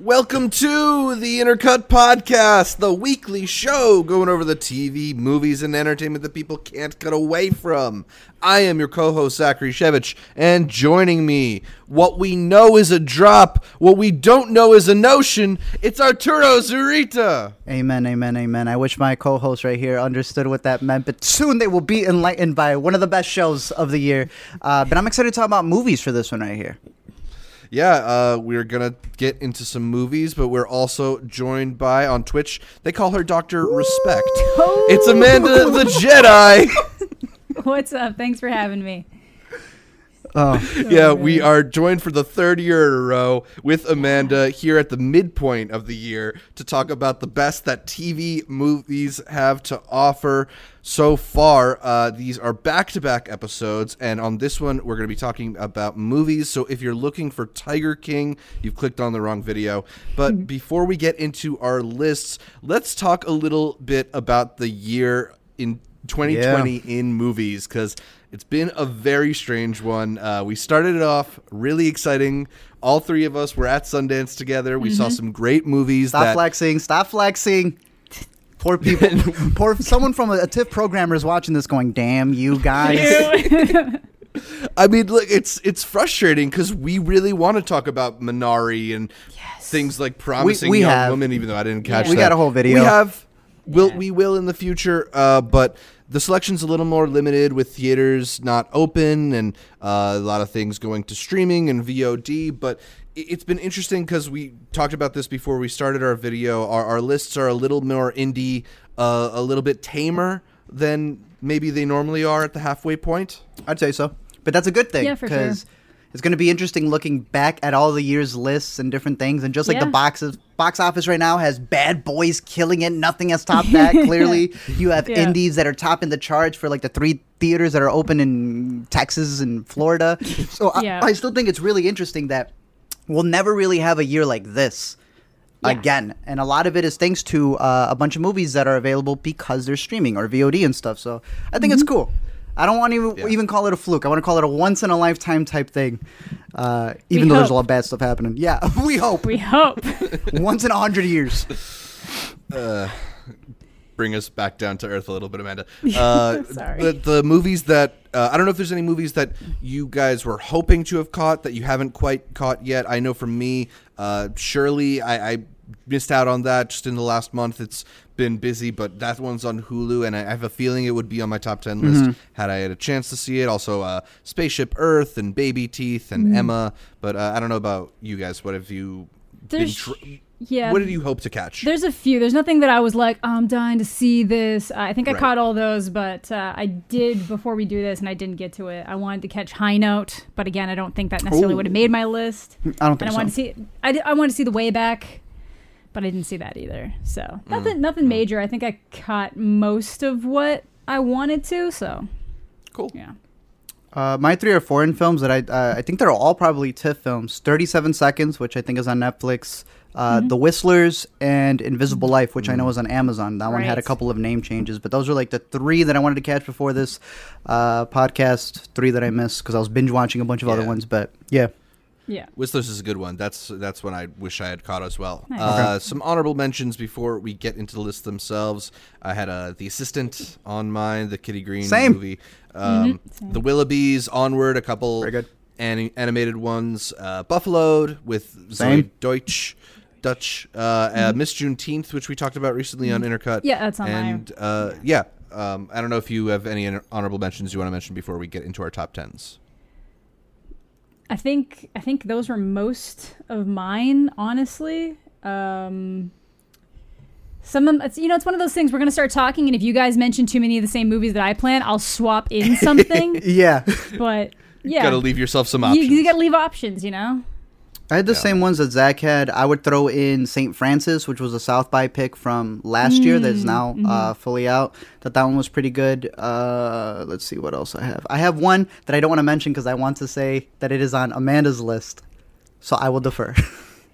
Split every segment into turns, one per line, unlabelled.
Welcome to the Intercut Podcast, the weekly show going over the TV, movies, and entertainment that people can't cut away from. I am your co host, Zachary Shevich, and joining me, what we know is a drop, what we don't know is a notion, it's Arturo Zurita.
Amen, amen, amen. I wish my co host right here understood what that meant, but soon they will be enlightened by one of the best shows of the year. Uh, but I'm excited to talk about movies for this one right here.
Yeah, uh, we're gonna get into some movies, but we're also joined by on Twitch. They call her Doctor Respect. It's Amanda the Jedi.
What's up? Thanks for having me.
Oh,
yeah, we are joined for the third year in a row with Amanda here at the midpoint of the year to talk about the best that TV movies have to offer so far. Uh, these are back to back episodes, and on this one, we're going to be talking about movies. So if you're looking for Tiger King, you've clicked on the wrong video. But before we get into our lists, let's talk a little bit about the year in 2020 in movies because it's been a very strange one. Uh, we started it off really exciting. All three of us were at Sundance together. We saw some great movies.
stop
that,
flexing, stop flexing. Poor people. Poor someone from a, a TIFF programmer is watching this going, damn you guys.
I mean, look, it's it's frustrating because we really want to talk about Minari and things like promising
we
young
have.
woman. Even though I didn't catch, it.
We
that.
got a whole video.
We have. Will
Yeah.
we will in the future? Uh, but the selection's a little more limited with theaters not open and uh, a lot of things going to streaming and VOD. But i- it's been interesting because we talked about this before we started our video. Our, our lists are a little more indie, uh, a little bit tamer than maybe they normally are at the halfway point.
I'd say so. But that's a good thing.
Yeah, for sure.
Because it's going to be interesting looking back at all the year's lists and different things. And just like the boxes, box office right now has Bad Boys killing it. Nothing has topped that, clearly. You have
Yeah.
indies that are topping the charts for like the three theaters that are open in Texas and Florida. So
Yeah.
I, I still think it's really interesting that we'll never really have a year like this.
Yeah.
Again, and a lot of it is thanks to uh, a bunch of movies that are available because they're streaming or VOD and stuff. So I think it's
Mm-hmm.
cool. I don't want to even,
Yeah.
even call it a fluke. I want to call it a once in a lifetime type thing. Uh, even though there's a lot of bad stuff happening. Yeah, we hope.
we hope.
once in a hundred years.
Bring us back down to earth a little bit, Amanda. Uh,
Sorry.
The, the movies that uh, I don't know if there's any movies that you guys were hoping to have caught that you haven't quite caught yet. I know for me, uh, Shirley, I, I missed out on that just in the last month. It's been busy, but that one's on Hulu, and I have a feeling it would be on my top 10 list had I had a chance to see it. Also, uh, Spaceship Earth and Babyteeth and Emma. But uh, I don't know about you guys. What have you been? Tr-
yeah.
what did you hope to catch?
There's a few. There's nothing that I was like, "Oh, I'm dying to see this. I think I
Right.
caught all those, but uh, I did before we do this, and I didn't get to it. I wanted to catch High Note, but again, I don't think that necessarily
Ooh.
would have made my list.
I don't
And
think
I
so.
wanted to see. I, did, I wanted to see the way back, but I didn't see that either. So
Mm.
nothing, nothing major. I think I caught most of what I wanted to. So
cool.
yeah.
Uh, my three are foreign films that I uh, I think they're all probably TIFF films. Thirty Seven Seconds, which I think is on Netflix. Uh,
Mm-hmm.
The Whistlers and Invisible Life, which I know is on Amazon. That one had a couple of name changes, but those are like the three that I wanted to catch before this uh, podcast. Three that I missed because I was binge watching a bunch of other ones. But yeah,
Yeah.
Whistlers is a good one. That's that's one I wish I had caught as well.
Nice.
Uh, Some honorable mentions before we get into the list themselves. I had uh, the Assistant on mine, the Kitty Green
Same.
movie, um,
Same.
the Willoughbys, Onward, a couple
Very good.
ani- animated ones, uh, Buffaloed with
Same.
Zoey Deutch. Dutch, uh, uh, Miss Juneteenth, which we talked about recently on Intercut.
Yeah, that's on
And uh, yeah, um, I don't know if you have any honorable mentions you want to mention before we get into our top tens.
I think I think those were most of mine, honestly. Um, some of them, it's, you know, it's one of those things. We're gonna start talking, and if you guys mention too many of the same movies that I plan, I'll swap in something.
yeah.
but yeah,
Got to leave yourself some
you,
options.
you gotta leave options. You know.
I had the
Yeah.
same ones that Zach had. I would throw in St. Francis, which was a South by pick from last year that's
Mm,
now
mm-hmm.
uh, fully out. That that one was pretty good. Uh, let's see what else I have. I have one that I don't want to mention because I want to say that it is on Amanda's list, so I will defer.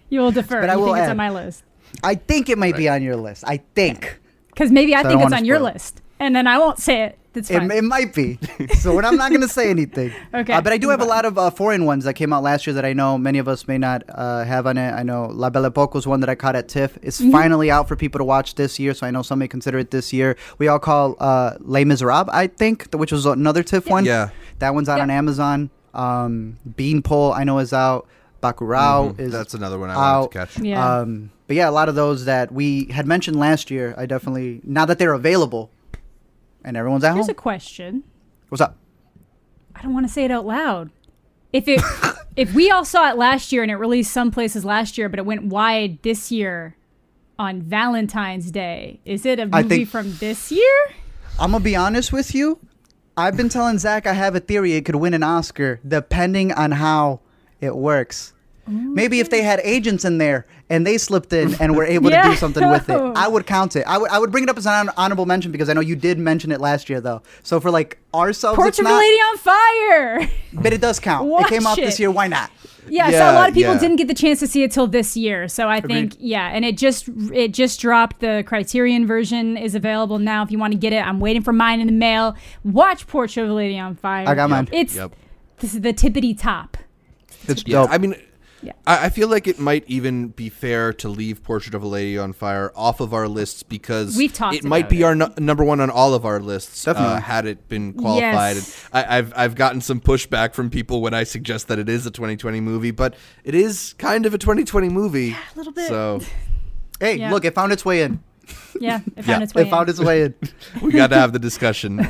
You will defer.
But I
you
will
think it's
add-
on my list
I think it might be on your list. I think.
because maybe I
So
think
don't
it's on your
spoil it.
list. And then I won't say it. That's
It,
fine.
it might be. So we're- I'm not going to say anything.
Okay.
Uh, but I do have a lot of uh, foreign ones that came out last year that I know many of us may not uh, have on it. I know La Belle Époque was one that I caught at TIFF. It's
Mm-hmm.
finally out for people to watch this year, so I know some may consider it this year. We all call uh, Les Miserables, I think, which was another TIFF one.
Yeah.
That one's out
Yeah.
on Amazon. Um, Beanpole, I know, is out. Bacurau is
That's another one I wanted
out.
to catch.
Yeah.
Um, but yeah, a lot of those that we had mentioned last year, I definitely now that they're available, and everyone's at
Here's
home.
a question.
What's up?
I don't want to say it out loud. If it if we all saw it last year and it released some places last year, but it went wide this year on Valentine's Day, is it a movie
think-
from this year?
I'm gonna be honest with you. I've been telling Zach I have a theory it could win an Oscar depending on how it works. Mm, Maybe if they had agents in there and they slipped in and were able to do something with it, I would count it. I would I would bring it up as an hon- mention because I know you did mention it last year though. So for like ourselves, it's
Portrait of a
not,
Lady on Fire.
but it does count.
Watch
it came out this year. Why not?
Yeah, so a lot of people
yeah.
didn't get the chance to see it till this year. So I think
Agreed.
yeah, and it just it just dropped. The Criterion version is available now if you want to get it. I'm waiting for mine in the mail. Watch Portrait of a Lady on Fire.
I got mine.
It's
Yep.
this is the tippity top.
It's
Yeah,
dope.
I mean,
Yeah.
I, I feel like it might even be fair to leave Portrait of a Lady on Fire off of our lists because
We've talked
it might be
it.
our nu- number one on all of our lists.
Definitely.
uh, had it been qualified.
Yes.
And I, I've I've gotten some pushback from people when I suggest that it is a 2020 movie, but it is kind of a 2020 movie.
Yeah, a little bit.
So
hey,
Yeah.
look, it found its way in.
Yeah, it found
Yeah.
its way.
It found its way in.
we got to have the discussion.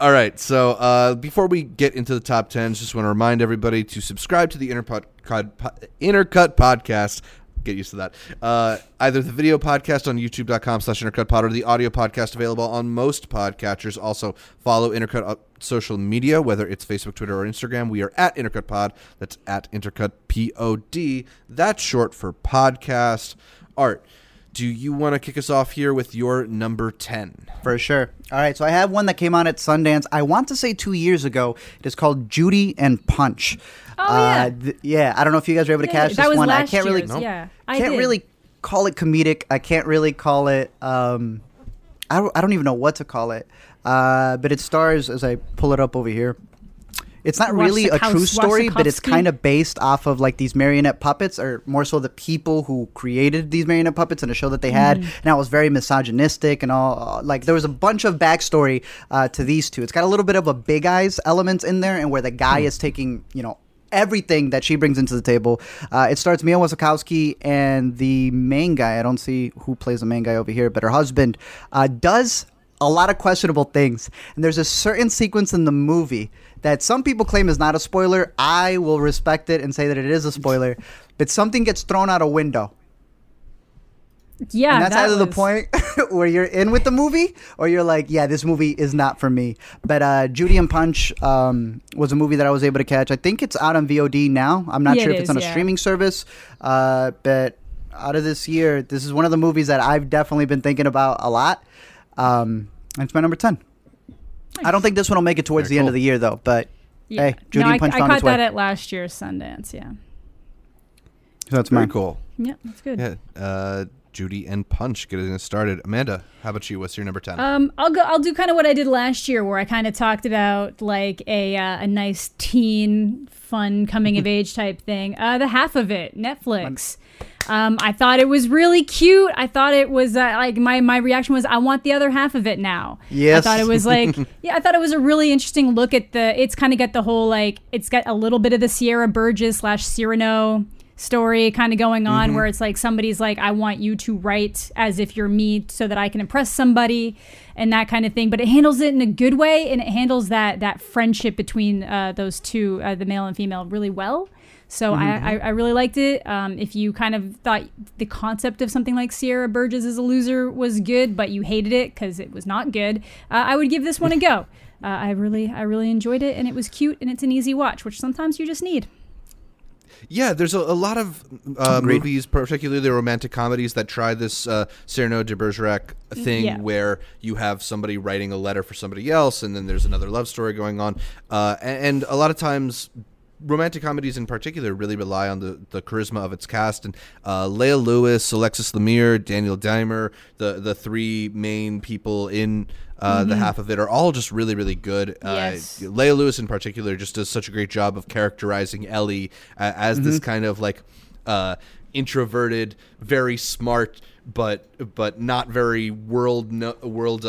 All right, so uh, before we get into the top tens, just want to remind everybody to subscribe to the Intercut, Cod- Intercut podcast. Get used to that. Uh, either the video podcast on youtube.com slash intercutpod or the audio podcast available on most podcatchers. Also, follow Intercut on social media, whether it's Facebook, Twitter, or Instagram. We are at IntercutPod. That's at IntercutPod. That's short for podcast. Art, do you want to kick us off here with your number 10?
For sure. All right, so I have one that came out at Sundance. I want to say two years ago. It is called Judy and Punch.
Oh, yeah.
th- yeah. I don't know if you guys were able to
Yeah,
catch
that
this
was
one. I can't really,
year's, Yeah, I
can't
did.
really call it comedic. I can't really call it. Um, I don't, I don't even know what to call it. Uh, but it stars as I pull it up over here. It's not really a true story, but it's kind of based off of like these marionette puppets, or more so the people who created these marionette puppets in a show that they had.
Mm.
And it was very misogynistic and all. uh, Like there was a bunch of backstory uh, to these two. It's got a little bit of a big eyes element in there, and where the guy is taking, you know, everything that she brings into the table. Uh, it starts Mia Wasikowska and the main guy. I don't see who plays the main guy over here, but her husband uh, does a lot of questionable things. And there's a certain sequence in the movie that some people claim is not a spoiler. I will respect it and say that it is a spoiler. But something gets thrown out a window.
Yeah,
and that's
that
either the point where you're in with the movie or you're like, yeah, this movie is not for me. But uh, Judy and Punch um, was a movie that I was able to catch. I think it's out on VOD now. I'm not
Yeah,
sure
it
if it's
is,
on a
yeah.
streaming service. Uh, but out of this year, this is one of the movies that I've definitely been thinking about a lot. Um, and it's my number 10. I don't think this one will make it towards
Very
the end of the year, though. But
Yeah.
hey, Judy
no,
and Punch
I, I caught
its way.
that at last year's Sundance. Yeah,
so that's
Very
mine.
cool.
yeah, that's good.
Yeah, uh, Judy and Punch getting us started. Amanda, how about you? What's your number ten?
Um, I'll go. I'll do kind of what I did last year, where I kind of talked about like a uh, a nice teen, fun coming of age type thing. Uh, the half of it, Netflix. Um, I thought it was really cute. I thought it was uh, like my my reaction was I want the other half of it now.
Yes.
I thought it was like yeah, I thought it was a really interesting look at the. It's kind of got the whole like it's got a little bit of the Sierra Burgess slash Cyrano story kind of going on where it's like somebody's like I want you to write as if you're me so that I can impress somebody and that kind of thing but it handles it in a good way and it handles that that friendship between uh, those two uh, the male and female really well so I, I, I really liked it. Um, if you kind of thought the concept of something like Sierra Burgess as a loser was good, but you hated it because it was not good, uh, I would give this one a go. Uh, I really, I really enjoyed it, and it was cute, and it's an easy watch, which sometimes you just need.
yeah, there's a, a lot of uh, movies, particularly the romantic comedies, that try this uh, Cyrano de Bergerac thing,
Yeah.
where you have somebody writing a letter for somebody else, and then there's another love story going on, uh, a- and, a lot of times. Romantic comedies in particular really rely on the, the charisma of its cast and uh, Leah Lewis, Alexis Lemire, Daniel Diemer, the the three main people in uh, the half of it are all just really really good.
Yes.
Uh, Leah Lewis in particular just does such a great job of characterizing Ellie uh, as this kind of like uh, introverted, very smart, but but not very world no, world.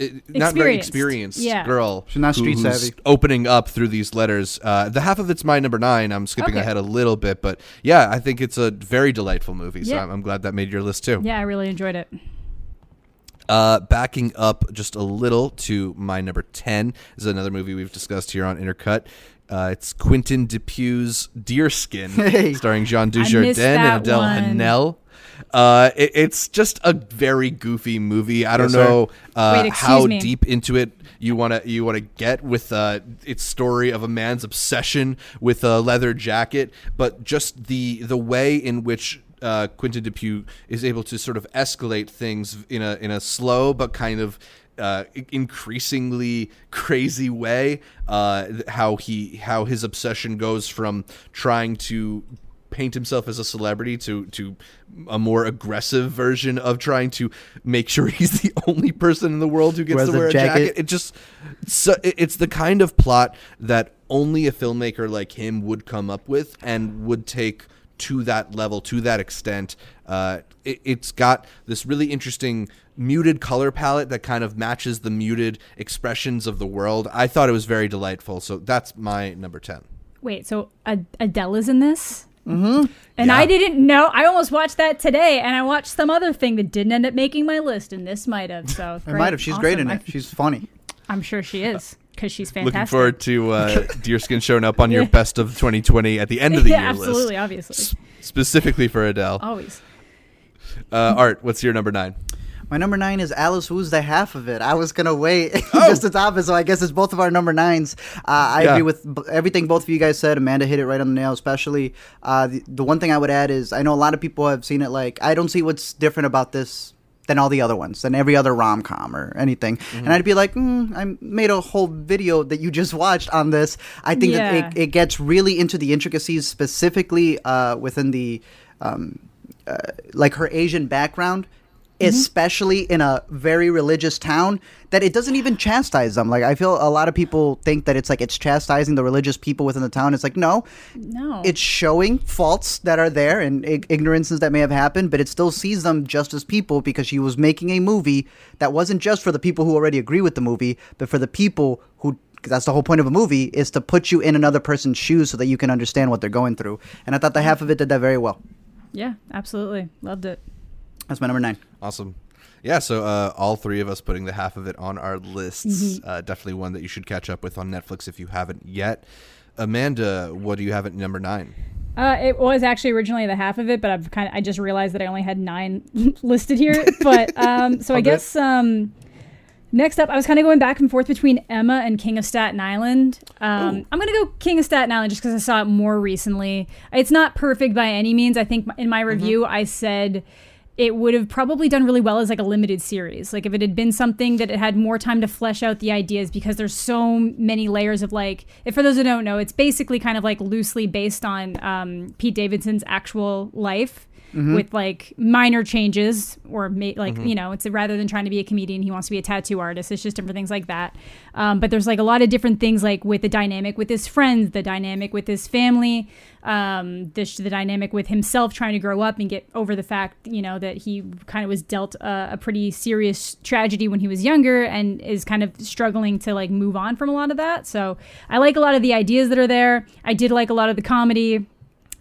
It- not very
Experienced.
experienced
Yeah.
girl.
She's not street
who's
savvy.
Opening up through these letters. Uh, the half of it's my number nine. I'm skipping
Okay.
ahead a little bit, but yeah, I think it's a very delightful movie. So
Yeah.
I'm, I'm glad that made your list too.
Yeah, I really enjoyed it.
Uh, backing up just a little to my number 10 is another movie we've discussed here on Intercut. Uh, it's Quentin Dupieux's Deerskin,
Hey.
starring Jean Dujardin and
that
Adele
one.
Haenel. Uh, it, it's just a very goofy movie. I don't
Yes,
know uh,
Wait,
how
me.
deep into it you want to you want to get with uh, its story of a man's obsession with a leather jacket, but just the the way in which uh, Quentin Dupieux is able to sort of escalate things in a in a slow but kind of uh, increasingly crazy way. Uh, how he how his obsession goes from trying to paint himself as a celebrity to to a more aggressive version of trying to make sure he's the only person in the world who gets
Wears
to wear a
jacket.
jacket. It just so it's the kind of plot that only a filmmaker like him would come up with and would take to that level to that extent. Uh, it, it's got this really interesting muted color palette that kind of matches the muted expressions of the world. I thought it was very delightful. So that's my number ten.
Wait, so Ad- Adele is in this? Mm-hmm. And
Yeah.
I didn't know. I almost watched that today, and I watched some other thing that didn't end up making my list, and this might have. So
It might have. She's great in it. She's funny.
I'm sure she is because she's fantastic.
Looking forward to uh, Deerskin showing up on your best of 2020 at the end of the
yeah,
year
absolutely,
list,
obviously,
S- specifically for Adele.
always.
Uh, Art, what's your number nine?
My number nine is Alice Wu's the half of it. I was gonna wait
Oh.
just to top it, so I guess it's both of our number nines. Uh, I
Yeah.
agree with b- everything both of you guys said. Amanda hit it right on the nail, especially. Uh, the, the one thing I would add is I know a lot of people have seen it. Like I don't see what's different about this than all the other ones, than every other rom com or anything. And I'd be like, mm, I made a whole video that you just watched on this. I think that
Yeah.
it, it gets really into the intricacies, specifically uh, within the. Um, uh, like her Asian background, Mm-hmm. especially in a very religious town, that it doesn't even chastise them. Like I feel a lot of people think that it's like it's chastising the religious people within the town. It's like no,
No,
it's showing faults that are there and ig- ignorances that may have happened, but it still sees them just as people because she was making a movie that wasn't just for the people who already agree with the movie, but for the people who. that's the whole point of a movie is to put you in another person's shoes so that you can understand what they're going through. And I thought the half of it did that very well.
yeah, absolutely, loved it.
That's my number nine.
Awesome. Yeah, so uh, all three of us putting the half of it on our lists. Uh, definitely one that you should catch up with on Netflix if you haven't yet. Amanda, what do you have at number nine?
Uh, it was actually originally the half of it, but I've kind of I just realized that I only had nine listed here. But um, so I guess um, next up, I was kind of going back and forth between Emma and King of Staten Island. Um, I'm gonna go King of Staten Island just because I saw it more recently. It's not perfect by any means. I think in my review I said it would have probably done really well as like a limited series. Like if it had been something that it had more time to flesh out the ideas because there's so many layers of like if for those who don't know, it's basically kind of like loosely based on um, Pete Davidson's actual life. With like minor changes, or ma- like you know, it's rather than trying to be a comedian, he wants to be a tattoo artist. It's just different things like that. Um, but there's like a lot of different things, like with the dynamic with his friends, the dynamic with his family, um, the, the dynamic with himself trying to grow up and get over the fact, you know, that he kind of was dealt a, a pretty serious tragedy when he was younger and is kind of struggling to like move on from a lot of that. So I like a lot of the ideas that are there. I did like a lot of the comedy.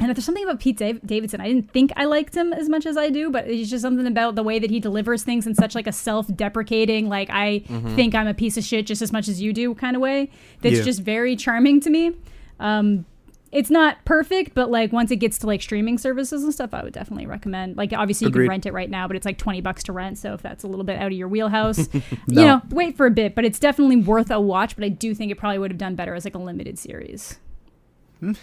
And if there's something about Pete Dav- Davidson, I didn't think I liked him as much as I do, but it's just something about the way that he delivers things in such like a self-deprecating, like I think I'm a piece of shit just as much as you do kind of way. That's
Yeah.
just very charming to me. Um, it's not perfect, but like once it gets to like streaming services and stuff, I would definitely recommend. Like obviously you
Agreed.
can rent it right now, but it's like twenty bucks to rent. So if that's a little bit out of your wheelhouse,
No.
you know, wait for a bit. But it's definitely worth a watch. But I do think it probably would have done better as like a limited series.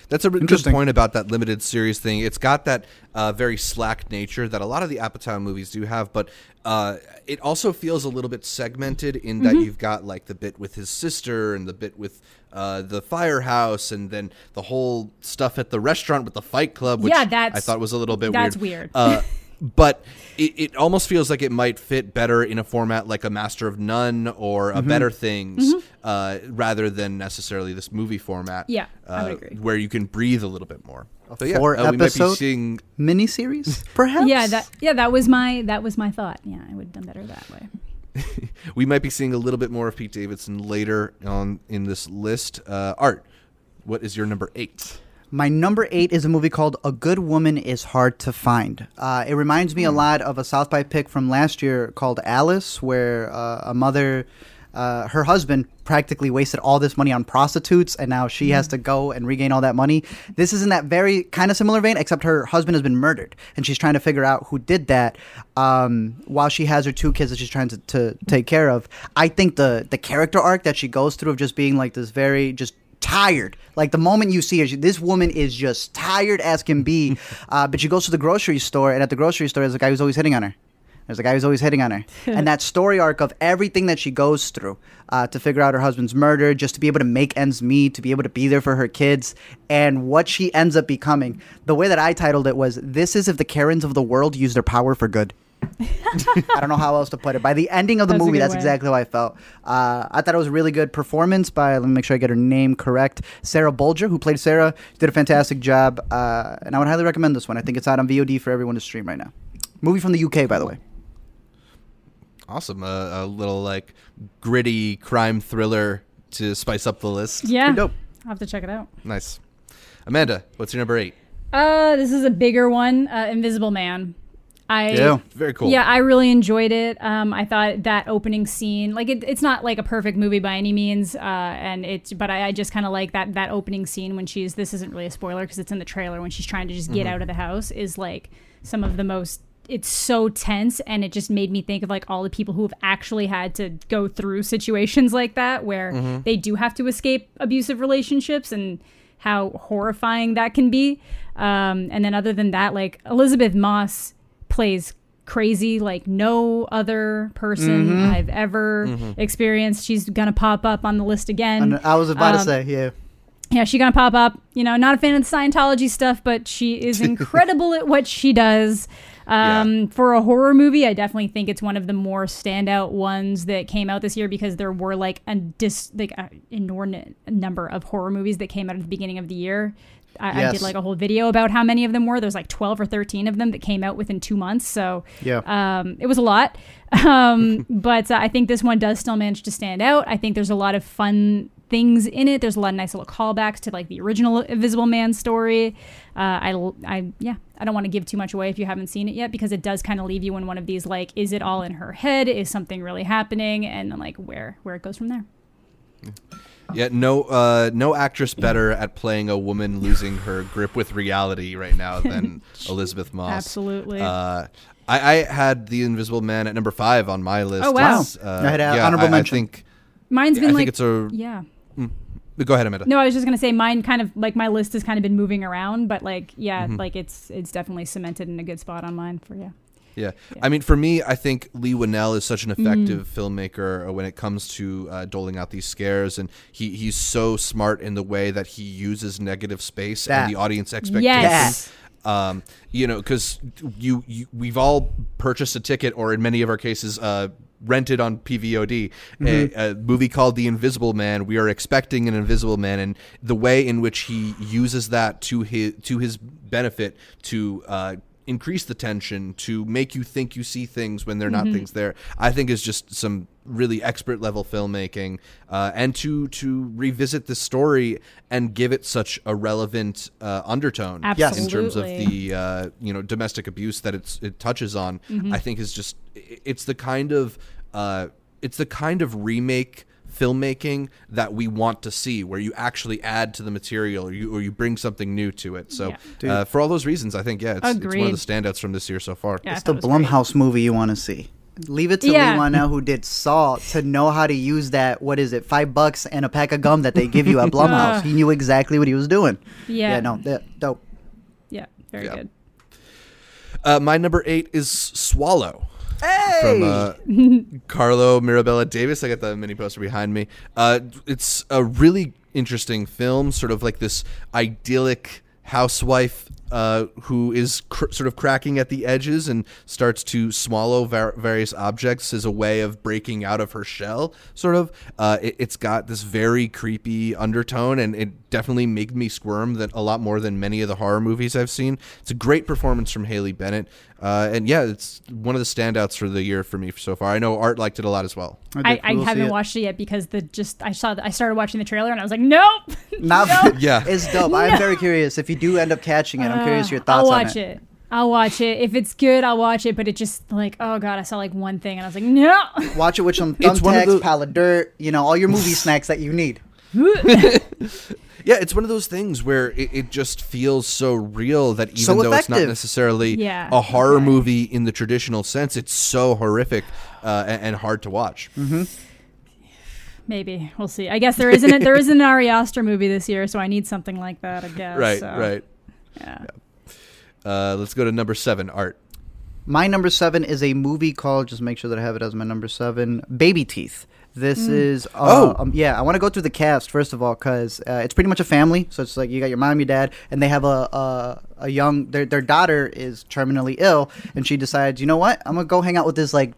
That's a good point about that limited series thing. It's got that uh, very slack nature that a lot of the Apatow movies do have, but uh, it also feels a little bit segmented in
Mm-hmm.
that you've got like the bit with his sister and the bit with uh, the firehouse, and then the whole stuff at the restaurant with the Fight Club, which
Yeah, that's-
I thought was a little bit weird.
that's
weird.
weird.
Uh, but it, it almost feels like it might fit better in a format like a Master of None or
Mm-hmm.
a Better Things, uh, rather than necessarily this movie format.
Yeah, I would
uh,
agree.
Where you can breathe a little bit more. But yeah,
four
uh, we might be
episode-
seeing.
Miniseries, perhaps.
Yeah, that yeah, that was my that was my thought. Yeah, I would have done better that way.
We might be seeing a little bit more of Pete Davidson later on in this list. Uh, Art, what is your number eight?
My number eight is a movie called A Good Woman is Hard to Find. Uh, it reminds me a lot of a South by pick from last year called Alice, where uh, a mother, uh, her husband practically wasted all this money on prostitutes, and now she has to go and regain all that money. This is in that very kind of similar vein, except her husband has been murdered, and she's trying to figure out who did that um, while she has her two kids that she's trying to, to take care of. I think the, the character arc that she goes through of just being like this very just tired. Like the moment you see her, she, this woman is just tired as can be. uh, but she goes to the grocery store, and at the grocery store, there's a guy who's always hitting on her. There's a guy who's always hitting on her. and that story arc of everything that she goes through uh, to figure out her husband's murder, just to be able to make ends meet, to be able to be there for her kids, and what she ends up becoming. The way that I titled it was This is if the Karens of the world use their power for good. I don't know how else to put it. By the ending of the
That's
movie, that's
way.
exactly how I felt. Uh, I thought it was a really good performance by, let me make sure I get her name correct, Sarah Bolger, who played Sarah. Did a fantastic job. Uh, and I would highly recommend this one. I think it's out on VOD for everyone to stream right now. Movie from the UK, by the way.
Awesome, uh, a little like gritty crime thriller to spice up the list.
Yeah,
Pretty dope.
I'll have to check it out.
Nice. Amanda, what's your number eight?
Uh, this is a bigger one. Uh, Invisible Man. I
Yeah.
Very cool.
Yeah, I really enjoyed it. Um, I thought that opening scene, like it, it's not like a perfect movie by any means, uh, and it's, but I, I just kind of like that that opening scene when she's. This isn't really a spoiler because it's in the trailer when she's trying to just get out of the house is like some of the most. It's so tense, and it just made me think of like all the people who have actually had to go through situations like that where they do have to escape abusive relationships and how horrifying that can be. Um, and then other than that, like Elisabeth Moss plays crazy like no other person I've ever experienced. She's gonna pop up on the list again.
And I was about to
Um,
say, yeah.
yeah, she's gonna pop up. You know, not a fan of the Scientology stuff, but she is incredible at what she does. Um,
Yeah.
For a horror movie, I definitely think it's one of the more standout ones that came out this year because there were like a dis like a inordinate number of horror movies that came out at the beginning of the year. I, I did like a whole video about how many of them were. There's like 12 or 13 of them that came out within two months. So
Yeah.
um, it was a lot. Um, but uh, I think this one does still manage to stand out. I think there's a lot of fun things in it. There's a lot of nice little callbacks to like the original Invisible Man story. Uh, I, I, yeah, I don't want to give too much away if you haven't seen it yet because it does kind of leave you in one of these like, is it all in her head? Is something really happening? And then like where where it goes from there.
Yeah, no, uh, no actress better at playing a woman losing her grip with reality right now than Elisabeth Moss.
Absolutely.
Uh, I, I had the Invisible Man at number five on my list.
Oh, wow.
Uh,
I had a
yeah,
honorable
I,
mention.
I think.
Mine's
I
been
think
like
it's a.
yeah.
Go ahead, Amanda.
No, I was just gonna say mine kind of like my list has kind of been moving around, but like yeah,
Mm-hmm.
like it's it's definitely cemented in a good spot on mine for yeah.
Yeah. I mean, for me, I think Leigh Whannell is such an
Mm.
effective filmmaker uh, when it comes to uh, doling out these scares, and he, he's so smart in the way that he uses negative space
That.
and the audience expectations.
Yes.
Um, you know, because you, you we've all purchased a ticket, or in many of our cases, uh, rented on PVOD a, a movie called The Invisible Man. We are expecting an Invisible Man, and the way in which he uses that to his to his benefit to uh, increase the tension, to make you think you see things when they're not things there, I think is just some really expert level filmmaking, uh, and to to revisit the story and give it such a relevant uh, undertone
Yes.
in terms of the uh, you know domestic abuse that it's it touches on.
Mm-hmm.
I think is just it's the kind of uh, it's the kind of remake filmmaking that we want to see where you actually add to the material or you, or you bring something new to it so
Yeah.
uh, for all those reasons i think yeah it's, it's one of the standouts from this year so far
Yeah,
It's the
thought it was great.
Blumhouse movie you want to see. Leave it to
Yeah.
Leigh Whannell, who did Saw, to know how to use that. What is it? Five bucks and a pack of gum that they give you at Blumhouse.
Ugh.
he knew exactly what he was doing.
Yeah.
Yeah, no, that, dope.
Yeah, very
Yeah.
good.
Uh, my number eight is Swallow.
Hey,
from uh, Carlo Mirabella Davis. I got the mini poster behind me. Uh, it's a really interesting film, sort of like this idyllic housewife uh, who is cr- sort of cracking at the edges and starts to swallow var- various objects as a way of breaking out of her shell. Sort of, uh, it, it's got this very creepy undertone, and it definitely made me squirm that a lot more than many of the horror movies I've seen. It's a great performance from Haley Bennett, uh, and yeah, it's one of the standouts for the year for me so far. I know Art liked it a lot as well.
I,
did-
I
we'll
haven't
it.
watched it yet because the just I saw I started watching the trailer and I was like, nope.
Not,
Yeah.
it's dope. I'm very curious. If you do end up catching it, I'm curious your thoughts
I'll watch
it.
it. I'll watch it. If it's good, I'll watch it. But it just like, oh god, I saw like one thing and I was like, no.
Watch it with some
It's one of
thumbtacks,
the-
pile of dirt, you know, all your movie snacks that you need.
Yeah, it's one of those things where it, it just feels so real that even
So
though it's not necessarily
Yeah,
a horror
okay.
movie in the traditional sense, it's so horrific uh, and, and hard to watch.
Maybe we'll see. I guess there isn't a, there isn't an Ari Aster movie this year, so I need something like that. I guess.
Right,
so,
right.
Yeah.
Uh, let's go to number seven, Art.
My number seven is a movie called, just make sure that I have it as my number seven, Babyteeth. This is, uh,
Oh.
um, yeah, I want to go through the cast first of all because uh, it's pretty much a family. So it's like you got your mom, your dad, and they have a a, a young, their, their daughter is terminally ill, and she decides, you know what, I'm going to go hang out with this, like,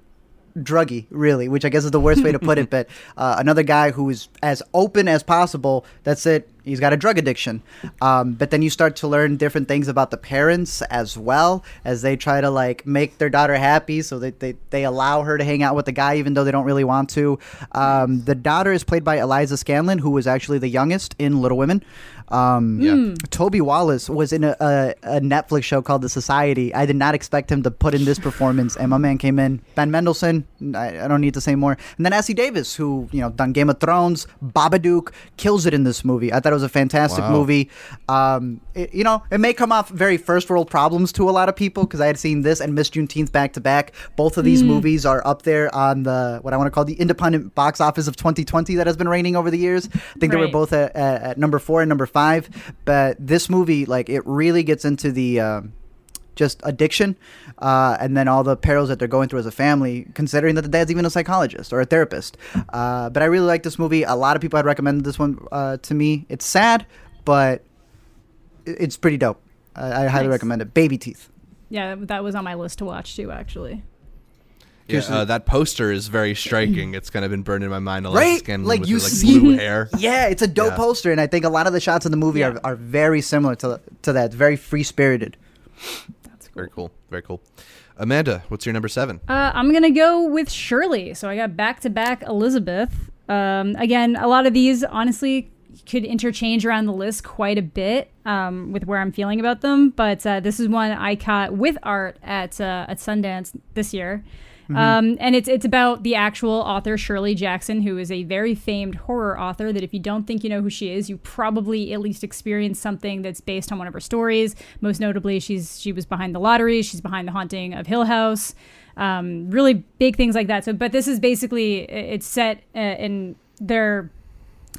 druggy, really, which I guess is the worst way to put it. But uh, another guy who is as open as possible. That's it. He's got a drug addiction. Um, but then you start to learn different things about the parents as well as they try to like make their daughter happy. So they, they, they allow her to hang out with the guy even though they don't really want to. Um, the daughter is played by Eliza Scanlen, who was actually the youngest in Little Women. Um,
Yeah.
Toby Wallace was in a, a, a Netflix show called The Society. I did not expect him to put in this performance, and my man came in. Ben Mendelsohn, I, I don't need to say more. And then Essie Davis, who you know done Game of Thrones, Babadook, kills it in this movie. I thought it was a fantastic
Wow.
movie. Um, it, you know, it may come off very first world problems to a lot of people because I had seen this and Miss Juneteenth back to back. Both of these movies are up there on the what I want to call the independent box office of 2020 that has been reigning over the years. I think they were both at, at, at number four and number five. But this movie, like, it really gets into the. Um, just addiction, uh, and then all the perils that they're going through as a family, considering that the dad's even a psychologist or a therapist. Uh, but I really like this movie. A lot of people had recommended this one uh, to me. It's sad, but it's pretty dope. I, I highly
Nice.
recommend it. Baby Teeth.
Yeah, that was on my list to watch too. Actually.
Yeah, uh, that poster is very striking. It's kind of been burned in my mind. Eliza
Right?
Scanlon
Like,
with
you
her, like
see-
blue hair.
Yeah, it's a dope
Yeah.
poster, and I think a lot of the shots in the movie
Yeah.
are, are very similar to to that. It's very free spirited.
That's cool.
Very cool. Very cool. Amanda, what's your number seven?
Uh, I'm gonna go with Shirley. So I got back to back Elizabeth. Um, again, a lot of these honestly could interchange around the list quite a bit um, with where I'm feeling about them. But uh, this is one I caught with art at uh, at Sundance this year. Um, and it's it's about the actual author Shirley Jackson, who is a very famed horror author. That if you don't think you know who she is, you probably at least experienced something that's based on one of her stories. Most notably, she's she was behind the lottery. She's behind the haunting of Hill House. Um, really big things like that. So, but this is basically it's set uh, in their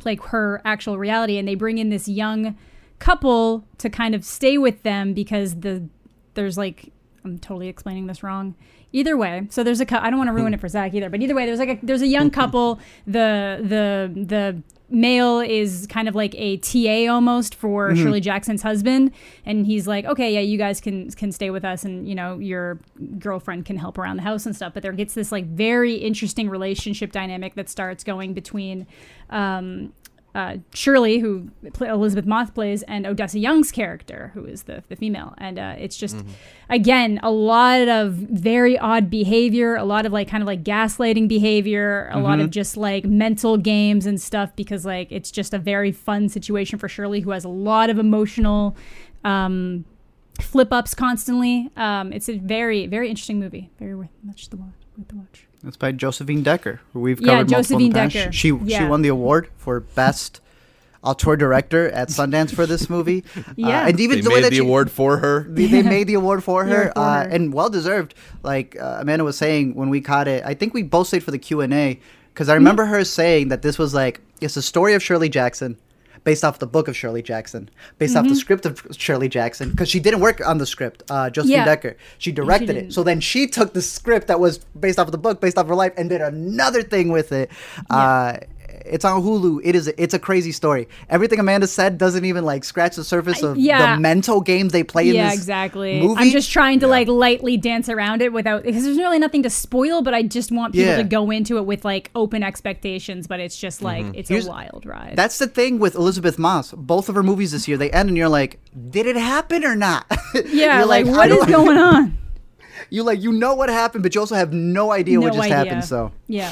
like her actual reality, and they bring in this young couple to kind of stay with them because the there's like I'm totally explaining this wrong. Either way, so there's a cou- I don't want to ruin it for Zach either, but either way, there's like a there's a young couple. The the the male is kind of like a TA almost for Shirley Jackson's husband, and he's like, okay, yeah, you guys can can stay with us, and you know your girlfriend can help around the house and stuff. But there gets this like very interesting relationship dynamic that starts going between um, uh, Shirley, who pl- Elisabeth Moss plays, and Odessa Young's character, who is the, the female. And uh, it's just, again, a lot of very odd behavior, a lot of like kind of like gaslighting behavior, a lot of just like mental games and stuff because like it's just a very fun situation for Shirley, who has a lot of emotional. Um, flip ups constantly um, it's a very very interesting movie very worth much the watch worth the watch
It's by Josephine Decker, who we've
Yeah,
covered multiple in
Josephine
the.
Decker.
She she
Yeah.
won the award for best auteur director at Sundance for this movie.
Yeah.
uh, and even
They
the way
made
that
the
she-
award for her.
they, they made the award for her,
Award for
uh,
her.
and well deserved. Like uh, Amanda was saying when we caught it, I think we both stayed for the Q and A because I
Mm-hmm.
remember her saying that this was like it's a story of Shirley Jackson. Based off the book of Shirley Jackson, based off the script of Shirley Jackson, because she didn't work on the script, uh, Josephine
Mm-hmm. Yeah.
Decker. She directed it. So then she took the script that was based off of the book, based off her life, and did another thing with it. Uh, it's on Hulu. It is. It's a crazy story. Everything Amanda said doesn't even like scratch the surface of
yeah.
the mental games they play in
yeah,
this
exactly.
movie.
I'm just trying to like lightly dance around it without because there's really nothing to spoil, but I just want people
Yeah.
to go into it with like open expectations. But it's just like mm-hmm. it's
Here's-
a wild ride.
That's the thing with Elisabeth Moss. Both of her movies this year, they end and you're like, did it happen or not?
yeah,
You're
like,
I
what is going on?
You like you know what happened, but you also have no idea what just
idea.
happened. So
yeah,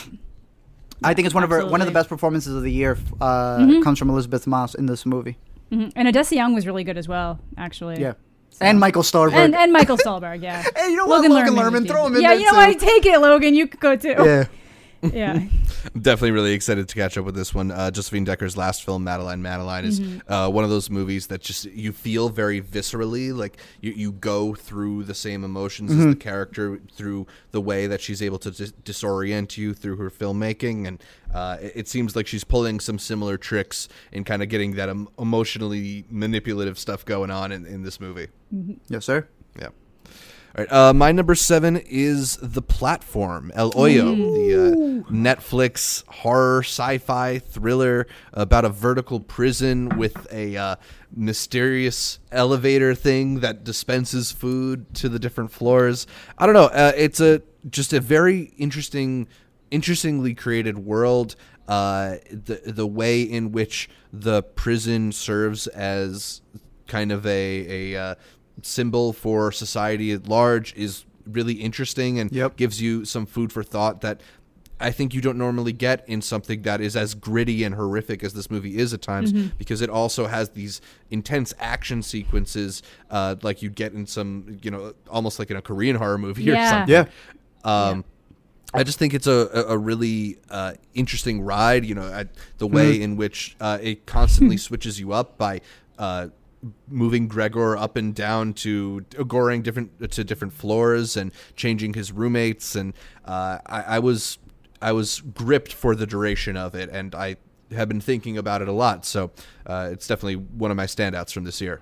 I think it's one of her one of the best performances of the year. Uh,
Mm-hmm.
Comes from Elisabeth Moss in this movie.
Mhm. and Odessa Young was really good as well, actually.
Yeah, and Michael Stuhlbarg.
And, and Michael Stuhlbarg, yeah.
Hey, you know what? Logan
was
Lerman, throw him in
Yeah, you know
too.
what? Take it, Logan. You could go too.
yeah.
Yeah.
I'm definitely really excited to catch up with this one. Uh, Josephine Decker's last film, Madeline Madeline, is
Mm-hmm.
uh, one of those movies that just you feel very viscerally, like you, you go through the same emotions as the character through the way that she's able to dis- disorient you through her filmmaking, and uh, it, it seems like she's pulling some similar tricks in kind of getting that em- emotionally manipulative stuff going on in, in this movie.
Yes, sir.
Yeah. Right. Uh, my number seven is The Platform, El Hoyo, the uh, Netflix horror sci-fi thriller about a vertical prison with a uh, mysterious elevator thing that dispenses food to the different floors. I don't know. Uh, it's a just a very interesting, interestingly created world. Uh, the the way in which the prison serves as kind of a a uh, symbol for society at large is really interesting and
Yep.
gives you some food for thought that I think you don't normally get in something that is as gritty and horrific as this movie is at times because it also has these intense action sequences uh, like you'd get in some you know almost like in a Korean horror movie or something.
Yeah.
Um, I just think it's a, a, really uh, interesting ride. You know, I, the way in which uh, it constantly switches you up by uh, moving Gregor up and down to goring different to different floors and changing his roommates. And uh, I, I was I was gripped for the duration of it, and I have been thinking about it a lot. So uh, it's definitely one of my standouts from this year.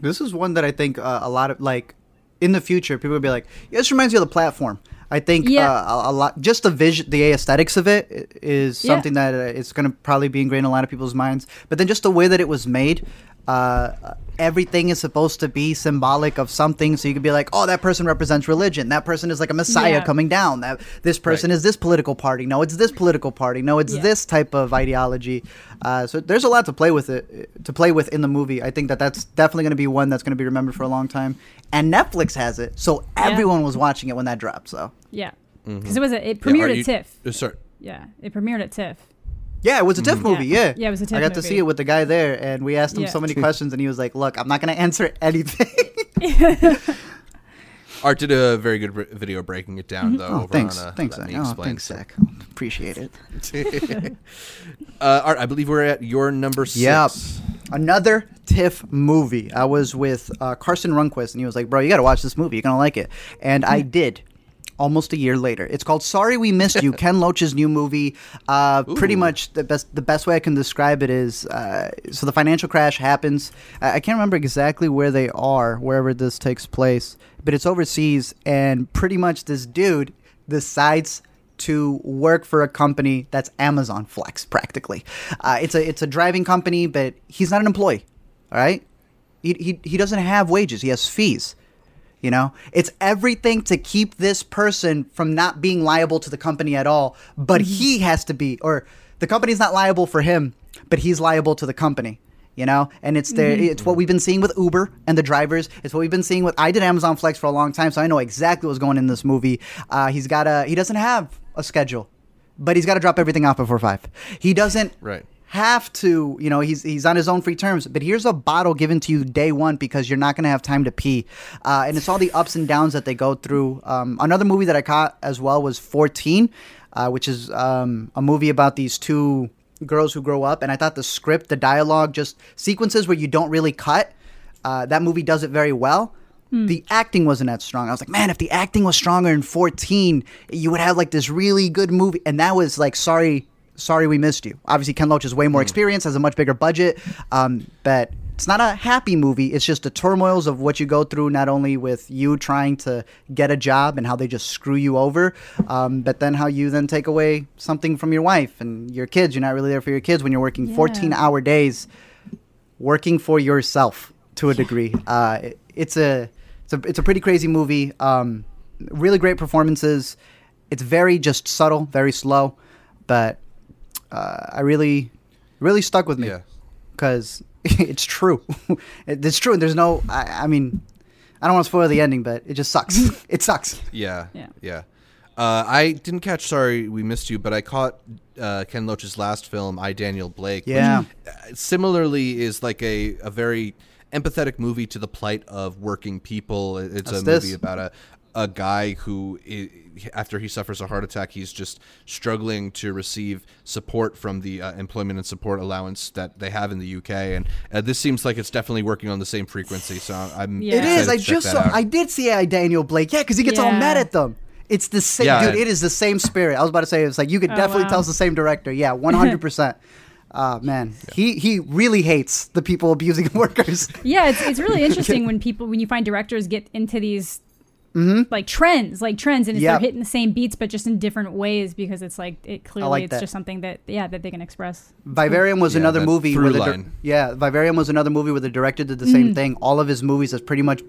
This is one that I think uh, a lot of like in the future people will be like, yeah, this reminds me of the platform. I think
Yeah.
uh, a, a lot just the vision, the aesthetics of it is i- is
Yeah.
something that uh, is going to probably be ingrained in a lot of people's minds. But then just the way that it was made, uh, everything is supposed to be symbolic of something. So you could be like, oh, that person represents religion. That person is like a messiah
Yeah.
coming down. That this person
Right.
is this political party. No, it's this political party. No, it's
Yeah.
this type of ideology. Uh, so there's a lot to play with it to play with in the movie. I think that that's definitely going to be one that's going to be remembered for a long time. And Netflix has it, so
Yeah.
everyone was watching it when that dropped. So
Yeah. Because it was a, it
Mm-hmm. Yeah,
premiered
are
at
you-
TIFF.
uh, sorry.
Yeah, it premiered at TIFF.
Yeah, it was a TIFF movie.
Yeah.
Yeah,
Yeah, it was a TIFF
I got to see it with the guy there, and we asked him
Yeah.
so many questions, and he was like, "Look, I'm not going to answer anything."
Art did a very good vi- video breaking it down, though.
oh, thanks,
on, uh,
thanks, Zach. Oh, thanks, Zach. Appreciate it.
Uh, Art, I believe we're at your number six.
Yep. Another TIFF movie. I was with uh, Carson Runquist, and he was like, "Bro, you got to watch this movie. You're gonna like it." And I did. Almost a year later, it's called "Sorry We Missed You." Ken Loach's new movie. Uh, pretty much the best. The best way I can describe it is: uh, so the financial crash happens. I, I can't remember exactly where they are, wherever this takes place, but it's overseas, and pretty much this dude decides to work for a company that's Amazon Flex, practically. Uh, it's a it's a driving company, but he's not an employee. All right, he, he he doesn't have wages. He has fees. You know, it's everything to keep this person from not being liable to the company at all. But he has to be, or the company's not liable for him, but he's liable to the company. You know, and it's there. It's what we've been seeing with Uber and the drivers. It's what we've been seeing with. I did Amazon Flex for a long time, so I know exactly what's going in this movie. Uh, he's got a. He doesn't have a schedule, but he's got to drop everything off before five. He doesn't
Right.
Have to, you know, he's he's on his own free terms. But here's a bottle given to you day one because you're not going to have time to pee, uh, and it's all the ups and downs that they go through. Um, another movie that I caught as well was 14, uh, which is um, a movie about these two girls who grow up, and I thought the script, the dialogue, just sequences where you don't really cut. Uh, that movie does it very well. The acting wasn't that strong. I was like, man, if the acting was stronger in 14, you would have like this really good movie. And that was like, sorry, sorry, we missed you. Obviously, Ken Loach has way more experience, has a much bigger budget, um, but it's not a happy movie. It's just the turmoils of what you go through, not only with you trying to get a job and how they just screw you over, um, but then how you then take away something from your wife and your kids. You're not really there for your kids when you're working
Yeah.
14 hour days, working for yourself to a degree. Uh, it- it's a it's a it's a pretty crazy movie. Um, really great performances. It's very just subtle, very slow, but uh, I really really stuck with me
Yeah.
because it's true. It's true. And there's no. I, I mean, I don't want to spoil the ending, but it just sucks. it sucks.
Yeah.
Yeah.
Yeah. Uh, I didn't catch. Sorry, we missed you, but I caught uh, Ken Loach's last film, I Daniel Blake. which,
Yeah.
uh, similarly, is like a, a very empathetic movie to the plight of working people. It's
That's
a
this.
movie about a a guy who, i after he suffers a heart attack, he's just struggling to receive support from the uh, employment and support allowance that they have in the UK. And uh, this seems like it's definitely working on the same frequency. So I'm.
Yeah.
It
excited.
I
check
just saw.
out.
I did see I Daniel Blake. Yeah, because he gets all mad at them. It's the same,
Yeah.
dude. It is the same spirit. I was about to say it's like you could
Oh,
definitely
wow.
tell it's the same director. Yeah, one hundred percent. Uh man, he he really hates the people abusing workers.
Yeah, it's, it's really interesting when people when you find directors get into these like trends, like trends, and it's
Yep.
they're hitting the same beats but just in different ways because it's like it clearly
like
it's
that.
just something that yeah that they can express.
Vivarium was
Yeah,
another movie
through
where the dir- yeah, Vivarium was another movie where the director did the
Mm.
same thing. All of his movies has pretty much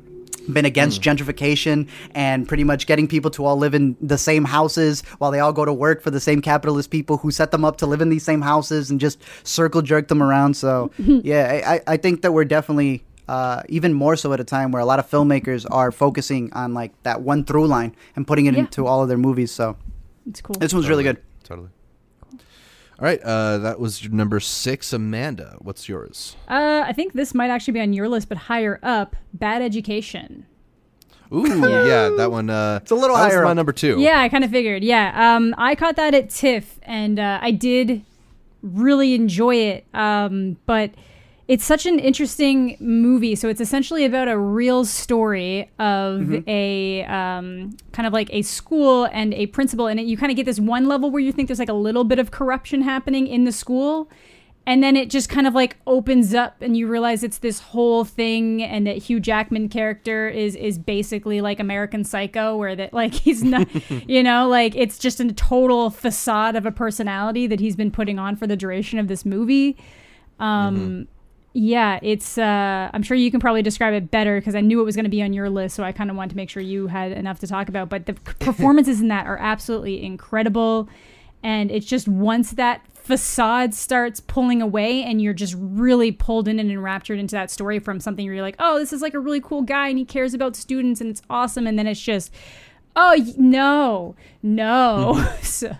been against gentrification and pretty much getting people to all live in the same houses while they all go to work for the same capitalist people who set them up to live in these same houses and just circle jerk them around. So yeah, I, I- I think that we're definitely uh, even more so at a time where a lot of filmmakers are focusing on like that one through line and putting it
Yeah.
into all of their movies. So
It's cool.
this one's really good.
Totally. All right, uh, that was number six, Amanda. What's yours?
Uh, I think this might actually be on your list, but higher up, Bad Education.
Ooh, yeah, that one. Uh,
It's a little
that was
higher
my number two.
Yeah, I kind of figured. Yeah, um, I caught that at TIFF, and uh, I did really enjoy it. Um, but it's such an interesting movie. So it's essentially about a real story of
Mm-hmm.
a um, kind of like a school and a principal, and it, you kind of get this one level where you think there's like a little bit of corruption happening in the school. And then it just kind of like opens up, and you realize it's this whole thing, and that Hugh Jackman character is is basically like American Psycho, where that like he's not, you know, like it's just a total facade of a personality that he's been putting on for the duration of this movie. Um, yeah, it's. Uh, I'm sure you can probably describe it better because I knew it was going to be on your list, so I kind of wanted to make sure you had enough to talk about. But the performances in that are absolutely incredible, and it's just once that facade starts pulling away and you're just really pulled in and enraptured into that story from something where you're like, oh, this is like a really cool guy and he cares about students and it's awesome, and then it's just, oh no, no, so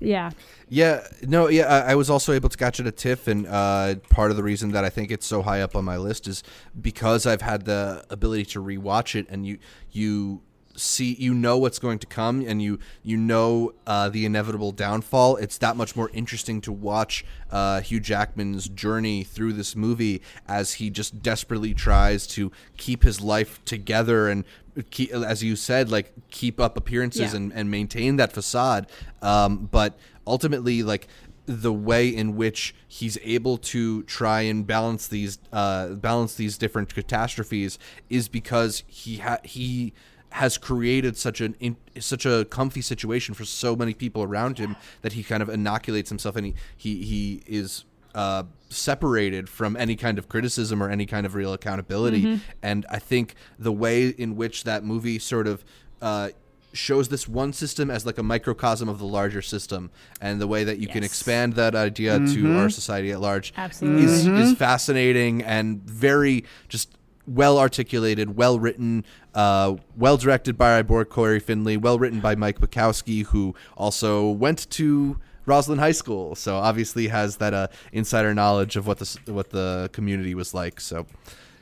yeah.
Yeah, no, yeah. I, I was also able to catch it at TIFF, and uh, part of the reason that I think it's so high up on my list is because I've had the ability to rewatch it, and you you see you know what's going to come, and you you know uh, the inevitable downfall. It's that much more interesting to watch uh, Hugh Jackman's journey through this movie as he just desperately tries to keep his life together and. Keep, as you said, like keep up appearances
Yeah.
and, and maintain that facade. Um, but ultimately, like the way in which he's able to try and balance these uh, balance these different catastrophes is because he ha- he has created such an in, such a comfy situation for so many people around him that he kind of inoculates himself and he he, he is uh, separated from any kind of criticism or any kind of real accountability. And I think the way in which that movie sort of uh, shows this one system as like a microcosm of the larger system, and the way that you can expand that idea to our society at large
Absolutely.
is, is fascinating and very just well articulated, well written, uh, well directed by boy Cory Finley, well written by Mike Makowsky, who also went to Roslyn High School, so obviously has that uh, insider knowledge of what the what the community was like. So,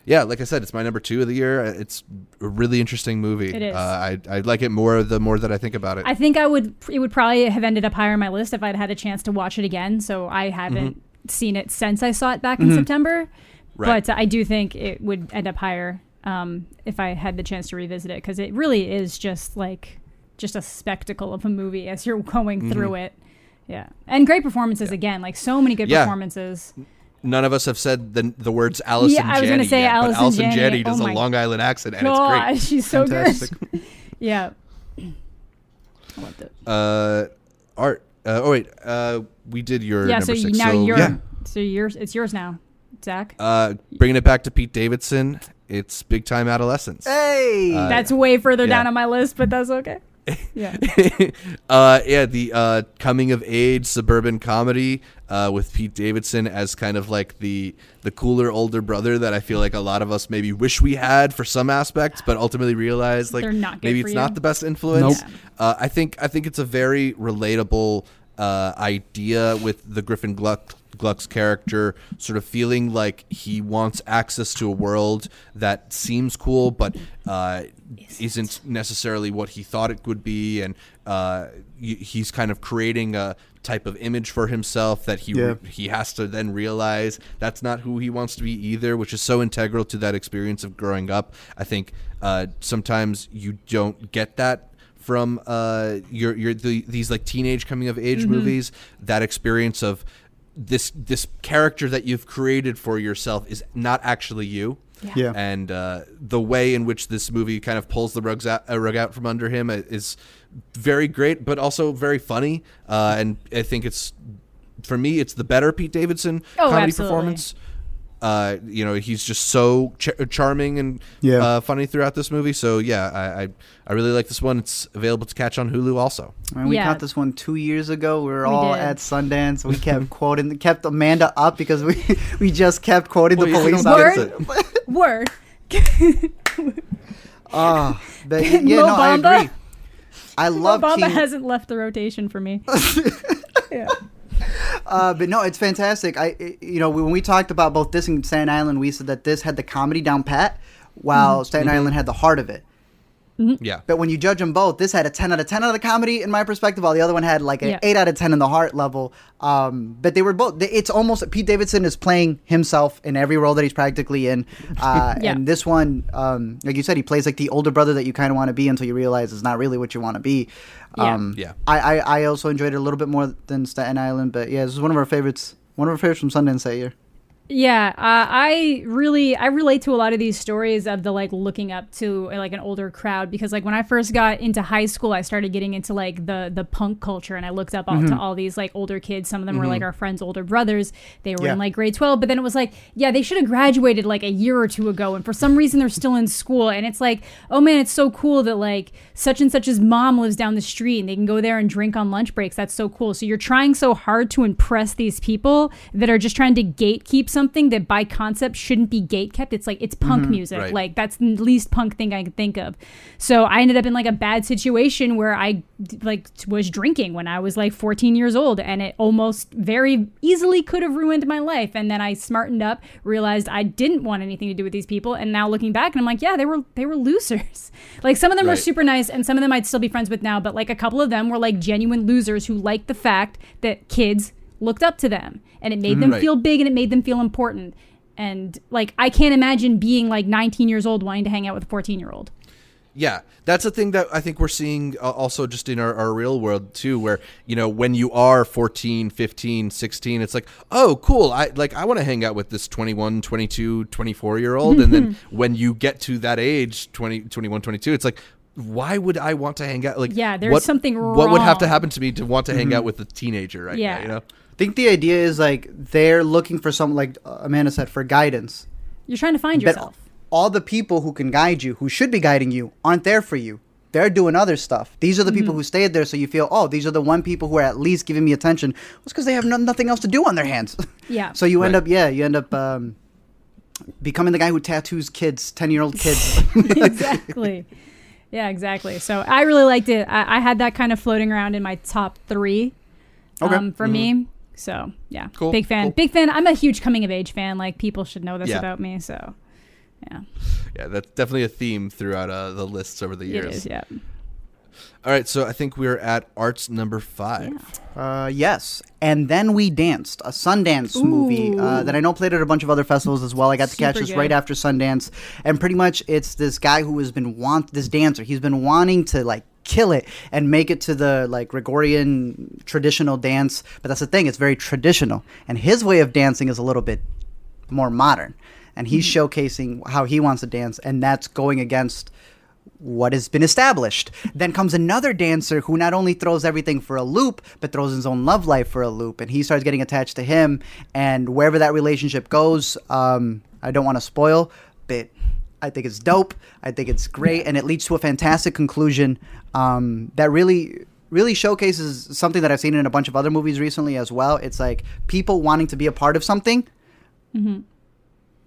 yeah, like I said, it's my number two of the year. It's a really interesting movie.
It is.
Uh, I I like it more the more that I think about it.
I think I would. It would probably have ended up higher on my list if I'd had a chance to watch it again. So I haven't seen it since I saw it back in September.
Right.
But I do think it would end up higher um, if I had the chance to revisit it because it really is just like just a spectacle of a movie as you're going through it. Yeah, and great performances again. Like so many good
Yeah.
performances.
None of us have said the the words Allison
Yeah, I was gonna say
yet,
Allison
but Allison
Janney.
Janney
Oh
does a Long Island accent, and
God,
it's
she's so
Fantastic.
good. yeah, I loved it.
Uh, Art. Uh, oh wait, uh, we did your
Yeah, so
six.
now
so,
you're
yeah.
so yours. It's yours now, Zach.
Uh, bringing it back to Pete Davidson. It's Big Time Adolescence.
Hey,
Uh,
That's way further
yeah.
down on my list, but that's okay. Yeah.
uh, yeah, the uh, coming of age suburban comedy uh, with Pete Davidson as kind of like the the cooler older brother that I feel like a lot of us maybe wish we had for some aspects, but ultimately realize like
not
maybe it's
you.
not the best influence.
Nope.
Uh, I think I think it's a very relatable uh, idea with the Griffin Gluck. Gluck's character sort of feeling like he wants access to a world that seems cool, but uh, isn't necessarily what he thought it would be, and uh, he's kind of creating a type of image for himself that he
Yeah.
he has to then realize that's not who he wants to be either, which is so integral to that experience of growing up. I think uh, sometimes you don't get that from uh, your your the, these like teenage coming of age movies. That experience of this this character that you've created for yourself is not actually you.
Yeah.
And uh, the way in which this movie kind of pulls the rugs out, uh, rug out from under him is very great, but also very funny. Uh, and I think it's for me, it's the better Pete Davidson
Oh,
comedy
absolutely.
performance. Uh, you know, he's just so ch- charming and
Yeah.
uh, funny throughout this movie. So yeah, I, I I really like this one. It's available to catch on Hulu also.
Man, we
Yeah.
caught this one two years ago. We were
We
all
did.
at Sundance. We kept quoting, kept Amanda up because we we just kept quoting the
Well, you
police
don't
officer.
get it.
Word.
Oh, but yeah,
Mo
no, I agree. I love
Bamba
King.
hasn't left the rotation for me. yeah.
Uh, but no, it's fantastic. I, I- you know, when we talked about both this and Staten Island, we said that this had the comedy down pat, while
Mm-hmm.
Staten Island had the heart of it.
Yeah.
But when you judge them both, this had a 10 out of 10 out of the comedy in my perspective, while the other one had like an
Yeah.
8 out of 10 in the heart level. Um, but they were both, it's almost, Pete Davidson is playing himself in every role that he's practically in. Uh,
Yeah.
And this one, um, like you said, he plays like the older brother that you kind of want to be until you realize it's not really what you want to be.
Yeah.
Um,
Yeah.
I, I, I also enjoyed it a little bit more than Staten Island, but yeah, this is one of our favorites. One of our favorites from Sundance that year.
Yeah, uh, I really I relate to a lot of these stories of the like looking up to like an older crowd because like when I first got into high school, I started getting into like the the punk culture, and I looked up all, to all these like older kids. Some of them were like our friends' older brothers. They were
Yeah.
in like grade twelve, but then it was like, yeah, they should have graduated like a year or two ago, and for some reason they're still in school. And it's like, oh man, it's so cool that like such and such's mom lives down the street, and they can go there and drink on lunch breaks. That's so cool. So you're trying so hard to impress these people that are just trying to gatekeep something that by concept shouldn't be gatekept. It's like it's punk mm-hmm. music.
Right.
Like that's the least punk thing I could think of. So I ended up in like a bad situation where I like was drinking when I was like 14 years old and it almost very easily could have ruined my life. And then I smartened up, realized I didn't want anything to do with these people. And now looking back and I'm like, yeah, they were, they were losers. like some of them were super nice and some of them I'd still be friends with now. But like a couple of them were like genuine losers who liked the fact that kids looked up to them and it made them
Right.
feel big and it made them feel important. And like I can't imagine being like 19 years old wanting to hang out with a 14 year old.
Yeah, that's a thing that I think we're seeing uh, also just in our, our real world too, where, you know, when you are 14, 15, 16, it's like, oh, cool. I like, I want to hang out with this 21, 22, 24 year old. and then when you get to that age, 20, 21, 22, it's like, why would I want to hang out? Like,
Yeah, there's
what,
something
What would have to happen to me to want to hang out with a teenager right
Yeah.
now, you know?
I think the idea is like they're looking for some, like Amanda said, for guidance.
You're trying to find
But
yourself.
all the people who can guide you, who should be guiding you, aren't there for you. They're doing other stuff. These are the people who stayed there, so you feel, oh, these are the one people who are at least giving me attention. Well, it's because they have no, nothing else to do on their hands.
Yeah.
so you end
Right.
up, yeah, you end up um, becoming the guy who tattoos kids, ten year old kids.
exactly. Yeah, exactly. So I really liked it. I, I had that kind of floating around in my top three
Okay.
um, for me. So yeah,
Cool,
big fan.
cool.
Big fan. I'm a huge coming of age fan. Like people should know this
Yeah.
about me. So Yeah,
Yeah, that's definitely a theme throughout uh, the lists over the years.
it is. Yeah.
All right, so I think we're at arts number five.
Uh, yes. And then we danced, a Sundance movie uh, that I know played at a bunch of other festivals as well. I got to catch this
good.
right after Sundance, and pretty much it's this guy who has been want this dancer. He's been wanting to like kill it and make it to the like Georgian traditional dance, but that's the thing; it's very traditional, and his way of dancing is a little bit more modern, and he's showcasing how he wants to dance, and that's going against what has been established. Then comes another dancer who not only throws everything for a loop, but throws his own love life for a loop, and he starts getting attached to him. And wherever that relationship goes, um, I don't want to spoil, but I think it's dope. I think it's great, and it leads to a fantastic conclusion um, that really. Really showcases something that I've seen in a bunch of other movies recently as well. It's like people wanting to be a part of something,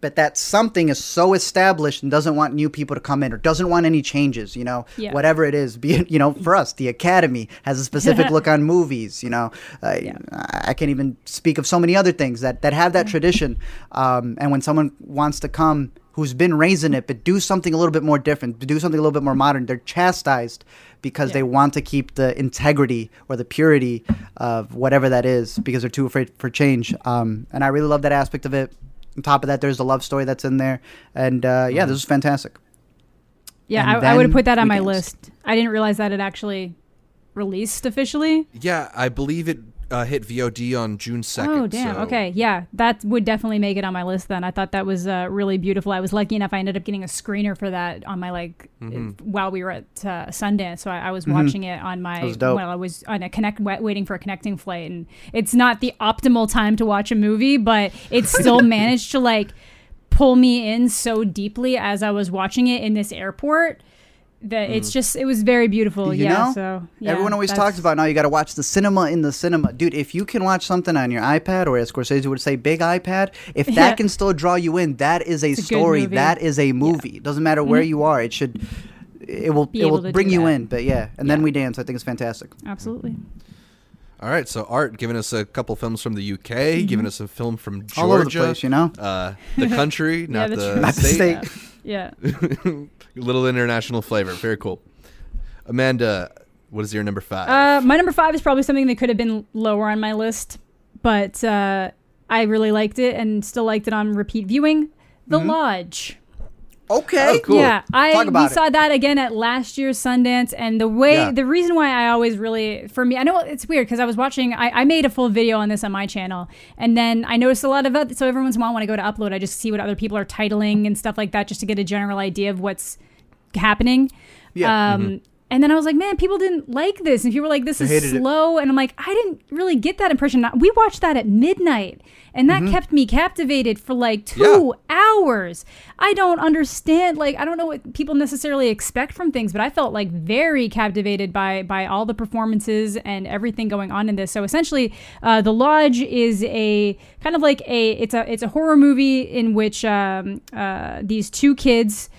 but that something is so established and doesn't want new people to come in or doesn't want any changes you know
Yeah.
whatever it is be it you know for us the academy has a specific look on movies you know uh,
Yeah.
I, I can't even speak of so many other things that that have that tradition um, and when someone wants to come who's been raising it but do something a little bit more different do something a little bit more modern they're chastised because they want to keep the integrity or the purity of whatever that is because they're too afraid for change um, and i really love that aspect of it on top of that, there's the love story that's in there, and uh, yeah, this is fantastic.
Yeah, I, I would have put that on my
danced.
list. I didn't realize that it actually released officially.
Yeah, I believe it uh, hit VOD on June second.
Oh, damn.
so-
Okay. Yeah. That would definitely make it on my list then. I thought that was uh, really beautiful. I was lucky enough. I ended up getting a screener for that on my, like,
Mm-hmm.
while we were at uh, Sundance. So I, I was watching it on my,
That was
while I was on a connect, waiting for a connecting flight. And it's not the optimal time to watch a movie, but it still managed to, like, pull me in so deeply as I was watching it in this airport. That it's mm. just, it was very beautiful.
You
yeah.
know,
so yeah,
Everyone always
that's-
talks about now you got to watch the cinema in the cinema, dude. If you can watch something on your iPad, or as Scorsese would say, big iPad, if that
Yeah.
can still draw you in, that is a
a good
story.
movie.
That is a movie. It doesn't matter where mm-hmm. you are; it should, it will,
Be
it will bring you
that.
in. But yeah, and then we dance. I think it's fantastic.
Absolutely.
All right, so Art giving us a couple films from the UK, mm-hmm. giving us a film from Georgia,
All over the place, you know.
uh, the country, not
the
the,
Not the
state.
state.
Yeah.
Little international flavor, very cool. Amanda, what is your number five?
Uh, my number five is probably something that could have been lower on my list, but uh, I really liked it and still liked it on repeat viewing. The Lodge.
Okay.
Oh, cool.
Yeah, I
Talk about
we
it.
saw that again at last year's Sundance, and the way
Yeah.
the reason why I always really for me, I know it's weird because I was watching. I, I made a full video on this on my channel, and then I noticed a lot of other, so every once in a while when I go to upload, I just see what other people are titling and stuff like that, just to get a general idea of what's happening.
Yeah.
Um, And then I was like, man, people didn't like this, and people were like, this is
hated it.
slow, and I'm like, I didn't really get that impression. We watched that at midnight, and that kept me captivated for like two hours. I don't understand, like, I don't know what people necessarily expect from things, but I felt like very captivated by by all the performances and everything going on in this. So essentially, uh, the Lodge is a kind of like a it's a it's a horror movie in which um, uh, these two kids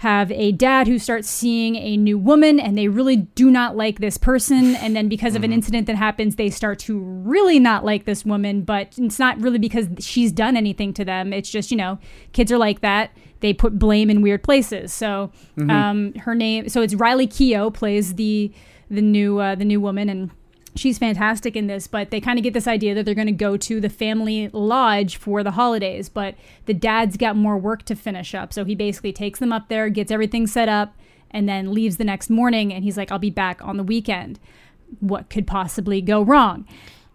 have a dad who starts seeing a new woman and they really do not like this person. And then because of an incident that happens they start to really not like this woman. But it's not really because she's done anything to them. It's just you know kids are like that. They put blame in weird places. So um, her name so it's riley keough plays the the new uh, the new woman. And she's fantastic in this but they kind of get this idea that they're going to go to the family lodge for the holidays but the dad's got more work to finish up. So he basically takes them up there gets everything set up and then leaves the next morning and he's like i'll be back on the weekend. What could possibly go wrong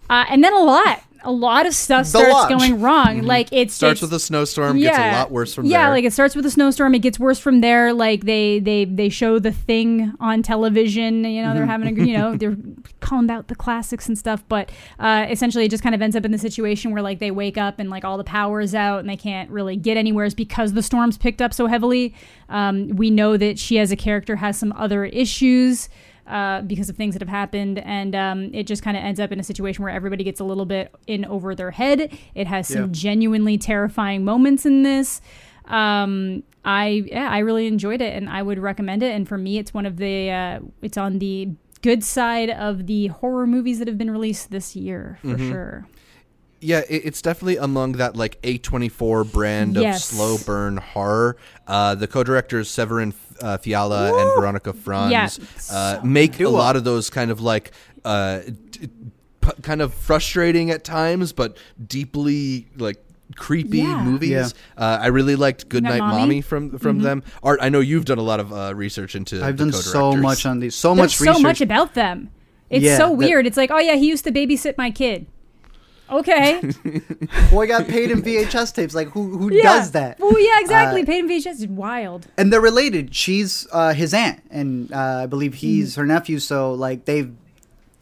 uh, and then a lot a lot of stuff starts
Lodge.
going wrong like it
Mm-hmm. Starts
it's,
with a snowstorm, gets a lot worse from
yeah,
there.
Yeah, like it starts with a snowstorm. It gets worse from there. Like they they they show the thing on television. You know,
Mm-hmm.
they're having a you know they're calling out the classics and stuff. But uh, essentially, it just kind of ends up in the situation where like they wake up and like all the power is out and they can't really get anywhere because the storms picked up so heavily. Um, we know that she as a character has some other issues uh, because of things that have happened, and um, it just kind of ends up in a situation where everybody gets a little bit in over their head. It has some
Yeah.
genuinely terrifying moments in this. Um, I yeah, I really enjoyed it, and I would recommend it. And for me, it's one of the uh, it's on the good side of the horror movies that have been released this year for
Mm-hmm.
sure.
Yeah, it, it's definitely among that like A24 brand
Yes.
of slow burn horror. Uh, the co-directors Severin uh, Fiala and Veronika Franz
Yeah,
uh,
so
make a lot of those kind of like uh, d- p- kind of frustrating at times, but deeply like creepy
Yeah.
movies.
Yeah.
Uh, I really liked Goodnight
Mommy?
Mommy from from them. Art, I know you've done a lot of uh, research into.
I've
the
done so much on these, so
There's
much
so
research.
much about them. It's
Yeah,
so
that-
weird. It's like, oh yeah, he used to babysit my kid. Okay.
Boy got paid in VHS tapes. Like who who
yeah.
does that?
Well, yeah, exactly.
Uh,
Paid in VHS is wild.
and they're related. She's uh, his aunt, and uh, I believe he's her nephew. So like they've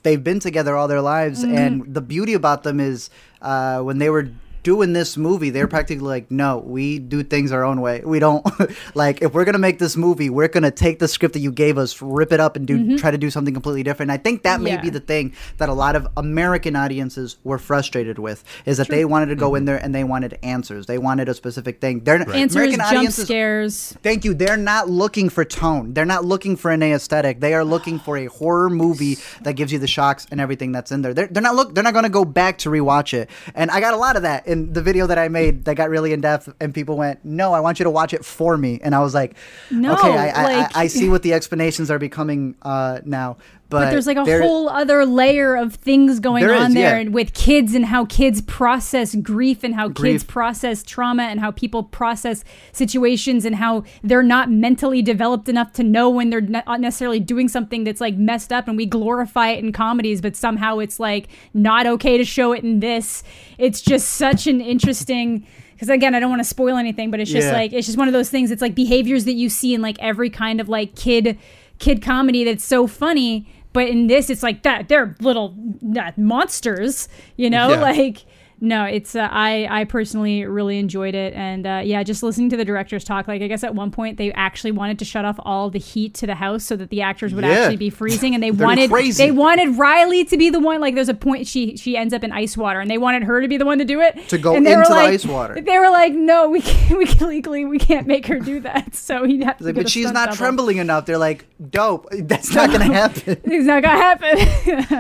they've been together all their lives. And the beauty about them is uh, when they were doing this movie, they're practically like, no, we do things our own way. We don't like if we're gonna make this movie, we're gonna take the script that you gave us, rip it up, and do mm-hmm. try to do something completely different. I think that may
Yeah.
be the thing that a lot of American audiences were frustrated with is that they wanted to go in mm-hmm. there and they wanted answers. They wanted a specific thing. They're
Answers,
American
jump
audiences
scares.
Thank you. They're not looking for tone. They're not looking for an aesthetic. They are looking for a horror movie that gives you the shocks and everything that's in there. They're, they're not look. They're not going to go back to rewatch it. And I got a lot of that in the video that I made that got really in depth. And people went, "No, I want you to watch it for me." And I was like,
No,
"Okay, I, I, I, I see what the explanations are becoming uh, now." But,
But there's like a
there-
whole other layer of things going
There
on
is,
there
yeah.
and with kids and how kids process grief and how kids process trauma and how people process situations and how they're not mentally developed enough to know when they're not uh, necessarily doing something that's like messed up and we glorify it in comedies but somehow it's like not okay to show it in this it's just such an interesting because again i don't want to spoil anything but it's just
Yeah.
like it's just one of those things it's like behaviors that you see in like every kind of like kid kid comedy that's so funny but in this it's like that they're little uh, monsters you know
Yeah.
like no it's uh, i i personally really enjoyed it and uh, yeah just listening to the directors talk like i guess at one point they actually wanted to shut off all the heat to the house so that the actors would
Yeah.
actually be freezing and they wanted
crazy.
they wanted riley to be the one like there's a point she she ends up in ice water and they wanted her to be the one to do it
To go
and
into the
like-
ice water.
they were like no we can't we can legally we can't make her do that so he'd have to
Like, but she's not
double.
trembling enough. They're like, dope. That's not going to happen.
It's not gonna happen.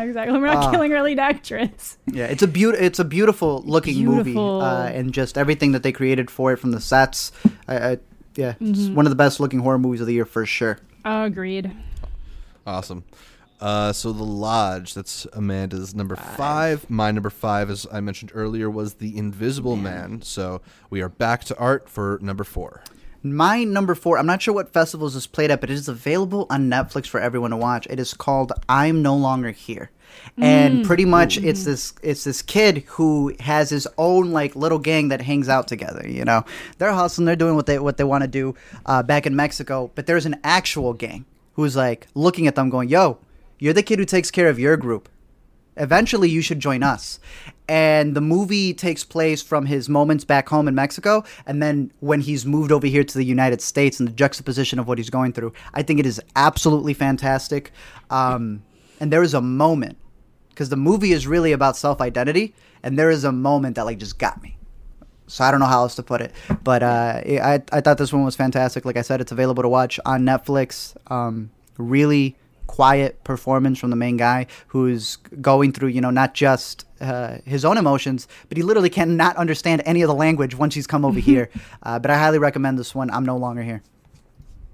exactly. We're not
Ah.
killing our lead actress.
Yeah, it's a beaut- It's a beautiful looking movie, uh, and just everything that they created for it from the sets. I, I, yeah, it's
Mm-hmm.
one of the best looking horror movies of the year for sure.
Agreed.
Awesome. Uh, so the Lodge, that's Amanda's number five. My number five, as I mentioned earlier, was The Invisible Man. So we are back to art for number four.
My number four. I'm not sure what festivals this played at, but it is available on Netflix for everyone to watch. It is called "I'm No Longer Here." And pretty much, it's this it's this kid who has his own like little gang that hangs out together. You know, they're hustling, they're doing what they what they want to do uh, back in Mexico. But there's an actual gang who's like looking at them, going, "Yo, you're the kid who takes care of your group. Eventually, you should join us." And the movie takes place from his moments back home in Mexico, and then when he's moved over here to the United States, and the juxtaposition of what he's going through. I think it is absolutely fantastic. Um, and there is a moment because the movie is really about self identity, and there is a moment that like just got me. So I don't know how else to put it, but uh, I I thought this one was fantastic. Like I said, it's available to watch on Netflix. Um, really quiet performance from the main guy who's going through you know not just uh, his own emotions, but he literally cannot understand any of the language once he's come over here. Uh, but I highly recommend this one. I'm no longer here.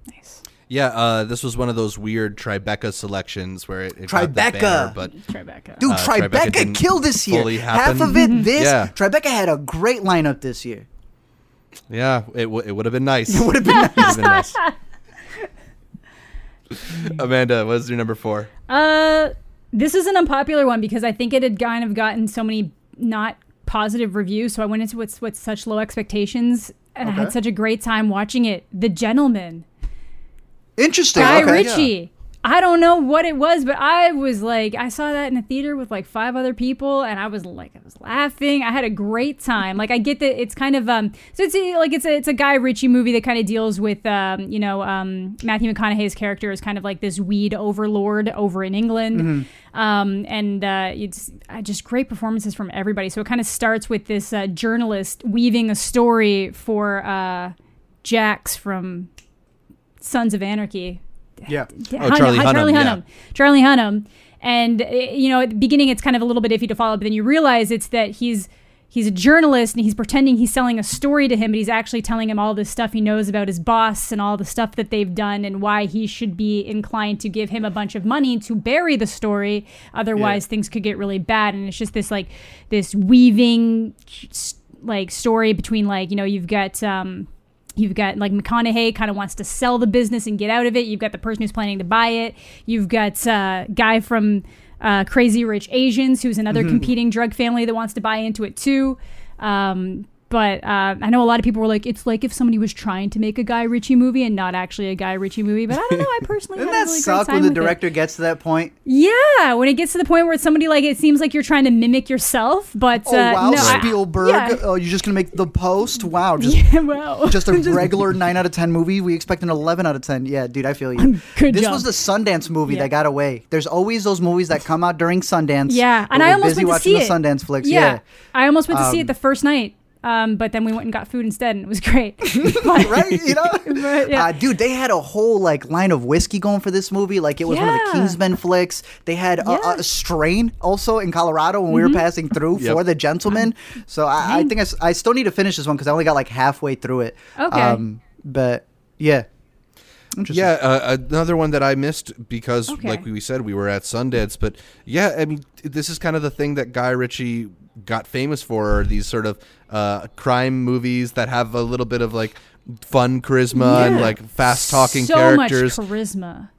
Nice.
Yeah, uh, this was one of those weird Tribeca selections where it, it got the
Tribeca!
banner, but
Tribeca.
Dude,
Uh, Tribeca
Tribeca, killed this year.
fully
Half of it, this.
Yeah.
Tribeca had a great lineup this year.
yeah, it, w- it would have been nice.
It would have been nice.
Been nice. Amanda, what is your number four?
Uh, this is an unpopular one because I think it had kind of gotten so many not positive reviews. So I went into it with, with such low expectations, and I had such a great time watching it. The Gentleman.
Interesting.
Guy
okay.
Ritchie. I don't know what it was, but I was like, I saw that in a theater with like five other people, and I was like, I was laughing. I had a great time. Like, I get that it's kind of um, so it's a, like it's a it's a Guy Ritchie movie that kind of deals with um, you know, um, Matthew McConaughey's character is kind of like this weed overlord over in England, um, and uh, it's uh, just great performances from everybody. So it kind of starts with this uh, journalist weaving a story for uh, Jax from Sons of Anarchy.
Yeah.
Oh, Charlie Hunnam,
Charlie
yeah.
Hunnam. Charlie Hunnam. And uh, you know, at the beginning, it's kind of a little bit iffy to follow, but then you realize it's that he's he's a journalist and he's pretending he's selling a story to him, but he's actually telling him all this stuff he knows about his boss and all the stuff that they've done and why he should be inclined to give him a bunch of money to bury the story. Otherwise,
Yeah.
things could get really bad. And it's just this like this weaving like story between like you know you've got. um You've got like McConaughey kind of wants to sell the business and get out of it. You've got the person who's planning to buy it. You've got uh, guy from uh, Crazy Rich Asians, who's another competing drug family that wants to buy into it too. Um, but uh, I know a lot of people were like, it's like if somebody was trying to make a Guy Ritchie movie and not actually a Guy Ritchie movie. But I don't know. I personally
Doesn't
had a
that
really great
suck
time
when the
with it.
director gets to that point?
Yeah, when it gets to the point where it's somebody like it seems like you're trying to mimic yourself, but
Oh
uh,
wow,
no, I-
Spielberg!
yeah.
Oh, you're just gonna make the post? Wow, just
yeah, well,
just a regular nine out of ten movie. We expect an eleven out of ten. Yeah, dude, I feel you.
Good
this
job.
was the Sundance movie
Yeah.
that got away. There's always those movies that come out during Sundance.
Yeah, and I almost
busy
went to
watching
see
the
it.
Sundance flicks.
yeah,
Yeah,
I almost went to see
Um,
it the first night, um, but then we went and got food instead, and it was great.
right. You know,
But, yeah.
uh, dude, they had a whole like line of whiskey going for this movie. Like it was one of the
Yeah.
Kingsman flicks. They had a,
Yeah. Mm-hmm.
a strain also in Colorado when we were passing through
Yep.
for the gentleman. So I, I think I, s- I still need to finish this one because I only got like halfway through it.
Okay.
but yeah. Interesting.
Yeah, uh, another one that I missed because,
Okay.
like we said, we were at Sundance. But yeah, I mean, this is kind of the thing that Guy Ritchie got famous for: are these sort of uh, crime movies that have a little bit of like fun charisma and like fast talking
so
characters.
much charisma.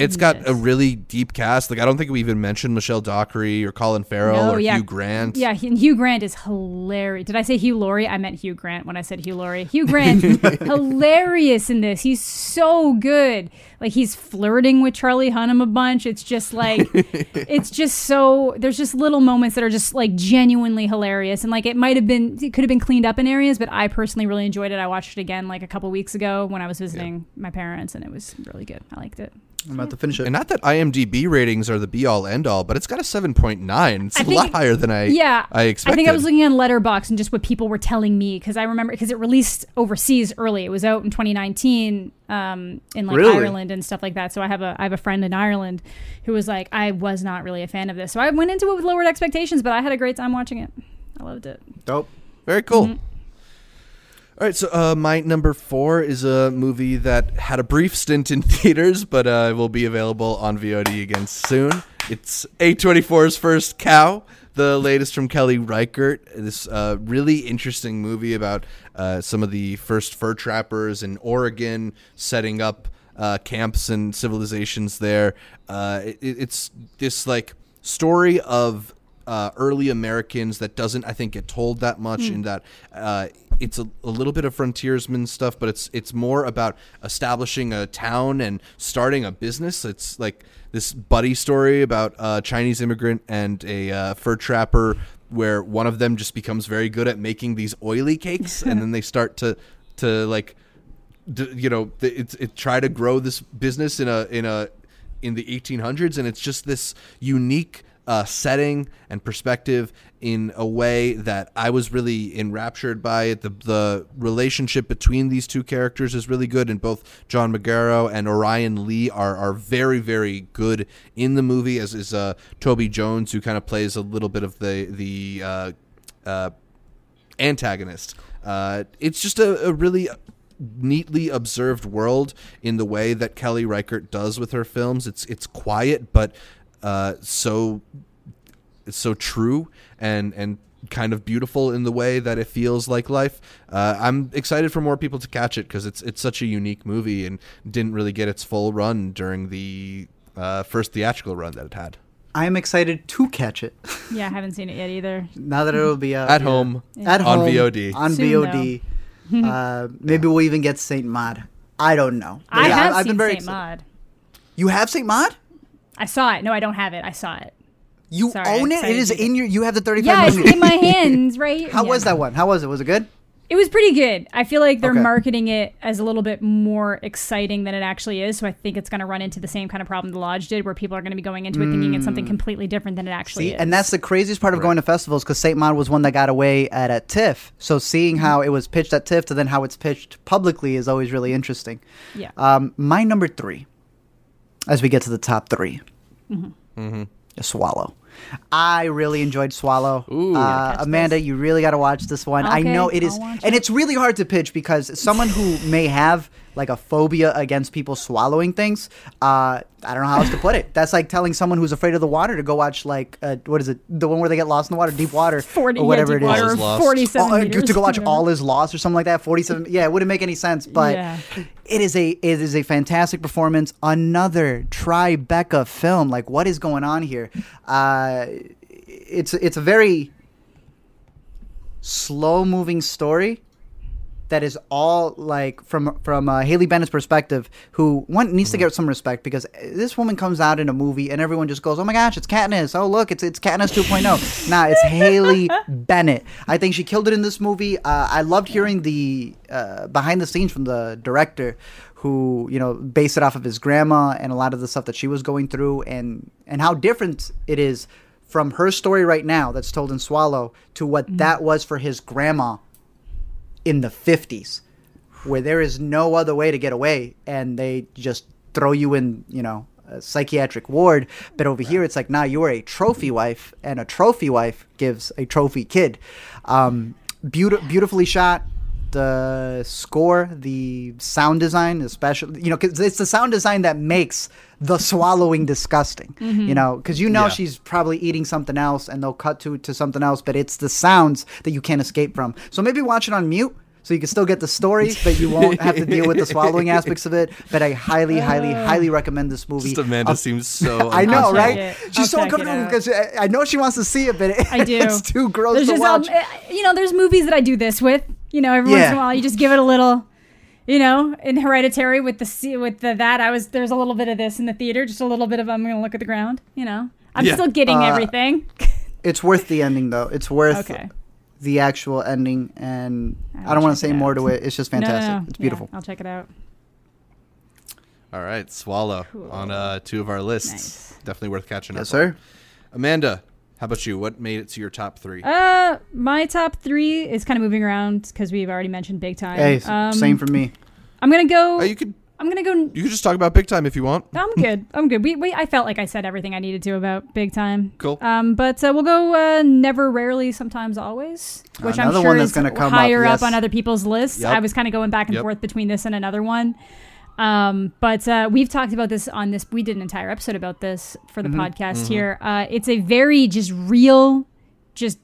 It's got a really deep cast. Like I don't think we even mentioned Michelle Dockery or Colin Farrell
No,
or
yeah.
Hugh Grant.
Yeah, Hugh Grant is hilarious. Did I say Hugh Laurie? I meant Hugh Grant when I said Hugh Laurie. Hugh Grant, hilarious in this. He's so good. Like he's flirting with Charlie Hunnam a bunch. It's just like, it's just so. There's just little moments that are just like genuinely hilarious, and like it might have been, it could have been cleaned up in areas, but I personally really enjoyed it. I watched it again like a couple weeks ago when I was visiting my parents, and it was really good. I liked it.
I'm about to finish it.
And not that IMDb ratings are the be all end all, but it's got a seven point nine. It's
I
a
think-
lot higher than I
yeah
I expected.
I think I was looking on Letterboxd and just what people were telling me because I remember because it released overseas early. It was out in 2019 um, in like
Really?
Ireland and stuff like that. So I have a I have a friend in Ireland who was like I was not really a fan of this. So I went into it with lowered expectations, but I had a great time watching it. I loved it.
Dope.
Very cool.
Mm-hmm.
All right, so uh, my number four is a movie that had a brief stint in theaters, but uh, will be available on VOD again soon. It's A24's First Cow, the latest from Kelly Reichardt. This uh, really interesting movie about uh, some of the first fur trappers in Oregon setting up uh, camps and civilizations there. Uh, it, it's this like story of uh, early Americans that doesn't, I think, get told that much. In that uh, it's a, a little bit of frontiersman stuff, but it's it's more about establishing a town and starting a business. It's like this buddy story about a Chinese immigrant and a uh, fur trapper, where one of them just becomes very good at making these oily cakes, and then they start to to like d- you know th- it's it try to grow this business in a in a in the 1800s and it's just this unique uh, setting and perspective in a way that I was really enraptured by it. The the relationship between these two characters is really good, and both John Magaro and Orion Lee are are very very good in the movie. As is uh, Toby Jones, who kind of plays a little bit of the the uh, uh, antagonist. Uh, it's just a, a really neatly observed world in the way that Kelly Reichardt does with her films. It's it's quiet, but uh, so it's so true and and kind of beautiful in the way that it feels like life. Uh, I'm excited for more people to catch it because it's it's such a unique movie and didn't really get its full run during the uh, first theatrical run that it had.
I am excited to catch it.
Yeah, I haven't seen it yet either.
now that it'll be out
At
yeah.
home,
at
on
home
VOD.
on
Soon,
VOD. uh, maybe we'll even get Saint Maud. I don't know.
I
Yeah,
have
I've
seen
been very
Saint
excited.
Maud.
You have Saint Maud?
I saw it. No, I don't have it. I saw it.
You
Sorry,
own it. It
excited
is
you to-
in your. You have the thirty-five.
Yeah, it's in my hands, right?
How
Yeah.
was that one? How was it? Was it good?
It was pretty good. I feel like they're
Okay.
marketing it as a little bit more exciting than it actually is. So I think it's going to run into the same kind of problem the Lodge did, where people are going to be going into it thinking it's something completely different than it actually
Mm. See,
is.
and that's the craziest part of going to festivals because Saint Maud was one that got away at at TIFF. So seeing
Mm-hmm.
how it was pitched at TIFF to then how it's pitched publicly is always really interesting.
yeah.
Um, my number three, as we get to the top 3
Mm-hmm.
You swallow. I really enjoyed Swallow.
Ooh.
uh, Amanda,
this.
you really got to watch this one. I know it is,
I'll watch
and
it.
it's really hard to pitch because someone who may have like a phobia against people swallowing things, uh, I don't know how else to put it. That's like telling someone who's afraid of the water to go watch like uh, what is it, the one where they get lost in the water, deep water,
Forty,
or whatever
yeah,
it
deep
is.
water,
All is lost.
forty-seven
All- uh,
meters,
to go watch
whatever.
All Is Lost or something like that. Forty-seven. Yeah, it wouldn't make any sense, but
Yeah.
it is a it is a fantastic performance. Another Tribeca film. Like, what is going on here? Uh, it's it's a very slow moving story that is all like from from uh, Haley Bennett's perspective, who one needs to get some respect because this woman comes out in a movie and everyone just goes, "Oh my gosh, it's Katniss! Oh look, it's it's Katniss 2.0." nah, it's Haley Bennett. I think she killed it in this movie. Uh, I loved hearing the uh, behind the scenes from the director, who you know based it off of his grandma and a lot of the stuff that she was going through, and and how different it is from her story right now that's told in Swallow to what that was for his grandma in the 50s where there is no other way to get away and they just throw you in you know a psychiatric ward. But over here it's like nah you are a trophy wife and a trophy wife gives a trophy kid. Um, beauti- beautifully shot. The score the sound design especially you know because it's the sound design that makes the swallowing disgusting you know because you know
Yeah.
she's probably eating something else and they'll cut to to something else but it's the sounds that you can't escape from so maybe watch it on mute so you can still get the story but you won't have to deal with the swallowing aspects of it but i highly highly highly recommend this movie
Just Amanda
Uh,
see's so.
I know, right?
it.
She's
I'll
so
check
uncomfortable because I, I know she wants to see it, but it,
I do.
it's too gross
There's
to
just,
watch.
um, you know, there's movies that I do this with. You know, every once in a while, you just give it a little. You know, in Hereditary with the se- with the that I was there's a little bit of this in the theater, just a little bit of I'm gonna look at the ground. You know, I'm
Yeah.
still getting
Uh,
everything.
it's worth the ending, though. It's worth
Okay.
the actual ending, and
I'll
I don't want to say more to it. It's just
No, no,
fantastic.
no.
It's
Yeah,
beautiful.
I'll check it out.
All right, Swallow
Cool.
on uh, two of our lists.
Nice.
Definitely worth catching
Yes,
up. on.
sir.
Amanda, how about you? What made it to your top three?
Uh, my top three is kind of moving around because we've already mentioned Big Time.
Hey,
um,
same for me.
I'm gonna go.
Oh, you could
I'm gonna go.
you could just talk about Big Time if you want.
I'm good. I'm good. We, we I felt like I said everything I needed to about Big Time.
Cool.
Um, but uh, we'll go uh, never, rarely, sometimes, always, which I'm sure
one that's
is
gonna come up,
higher up,
yes.
on other people's lists.
Yep.
I was kind of going back and
Yep.
forth between this and another one. Um, but uh, we've talked about this on this. We did an entire episode about this for the
Mm-hmm.
podcast here. Uh, it's a very just real, just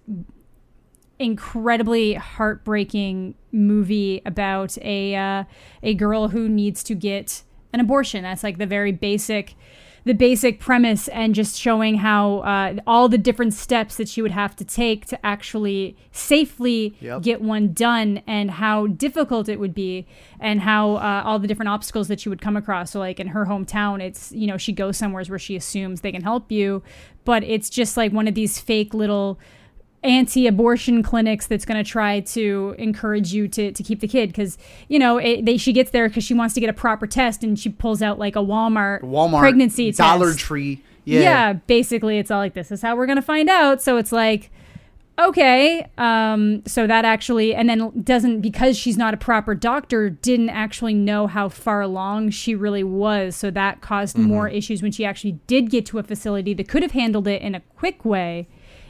incredibly heartbreaking movie about a uh, a girl who needs to get an abortion. That's like the very basic the basic premise and just showing how uh, all the different steps that she would have to take to actually safely
Yep.
get one done and how difficult it would be and how uh, all the different obstacles that she would come across so like in her hometown it's you know she goes somewhere where she assumes they can help you but it's just like one of these fake little anti-abortion clinics that's going to try to encourage you to, to keep the kid because you know it, they, she gets there because she wants to get a proper test and she pulls out like a walmart
Walmart
pregnancy
Dollar
test.
Tree.
Yeah.
Yeah.
basically it's all like this is how we're gonna find out. So it's like, okay, um, so that actually, and then doesn't because she's not a proper doctor, didn't actually know how far along she really was. So that caused more issues when she actually did get to a facility that could have handled it in a quick way.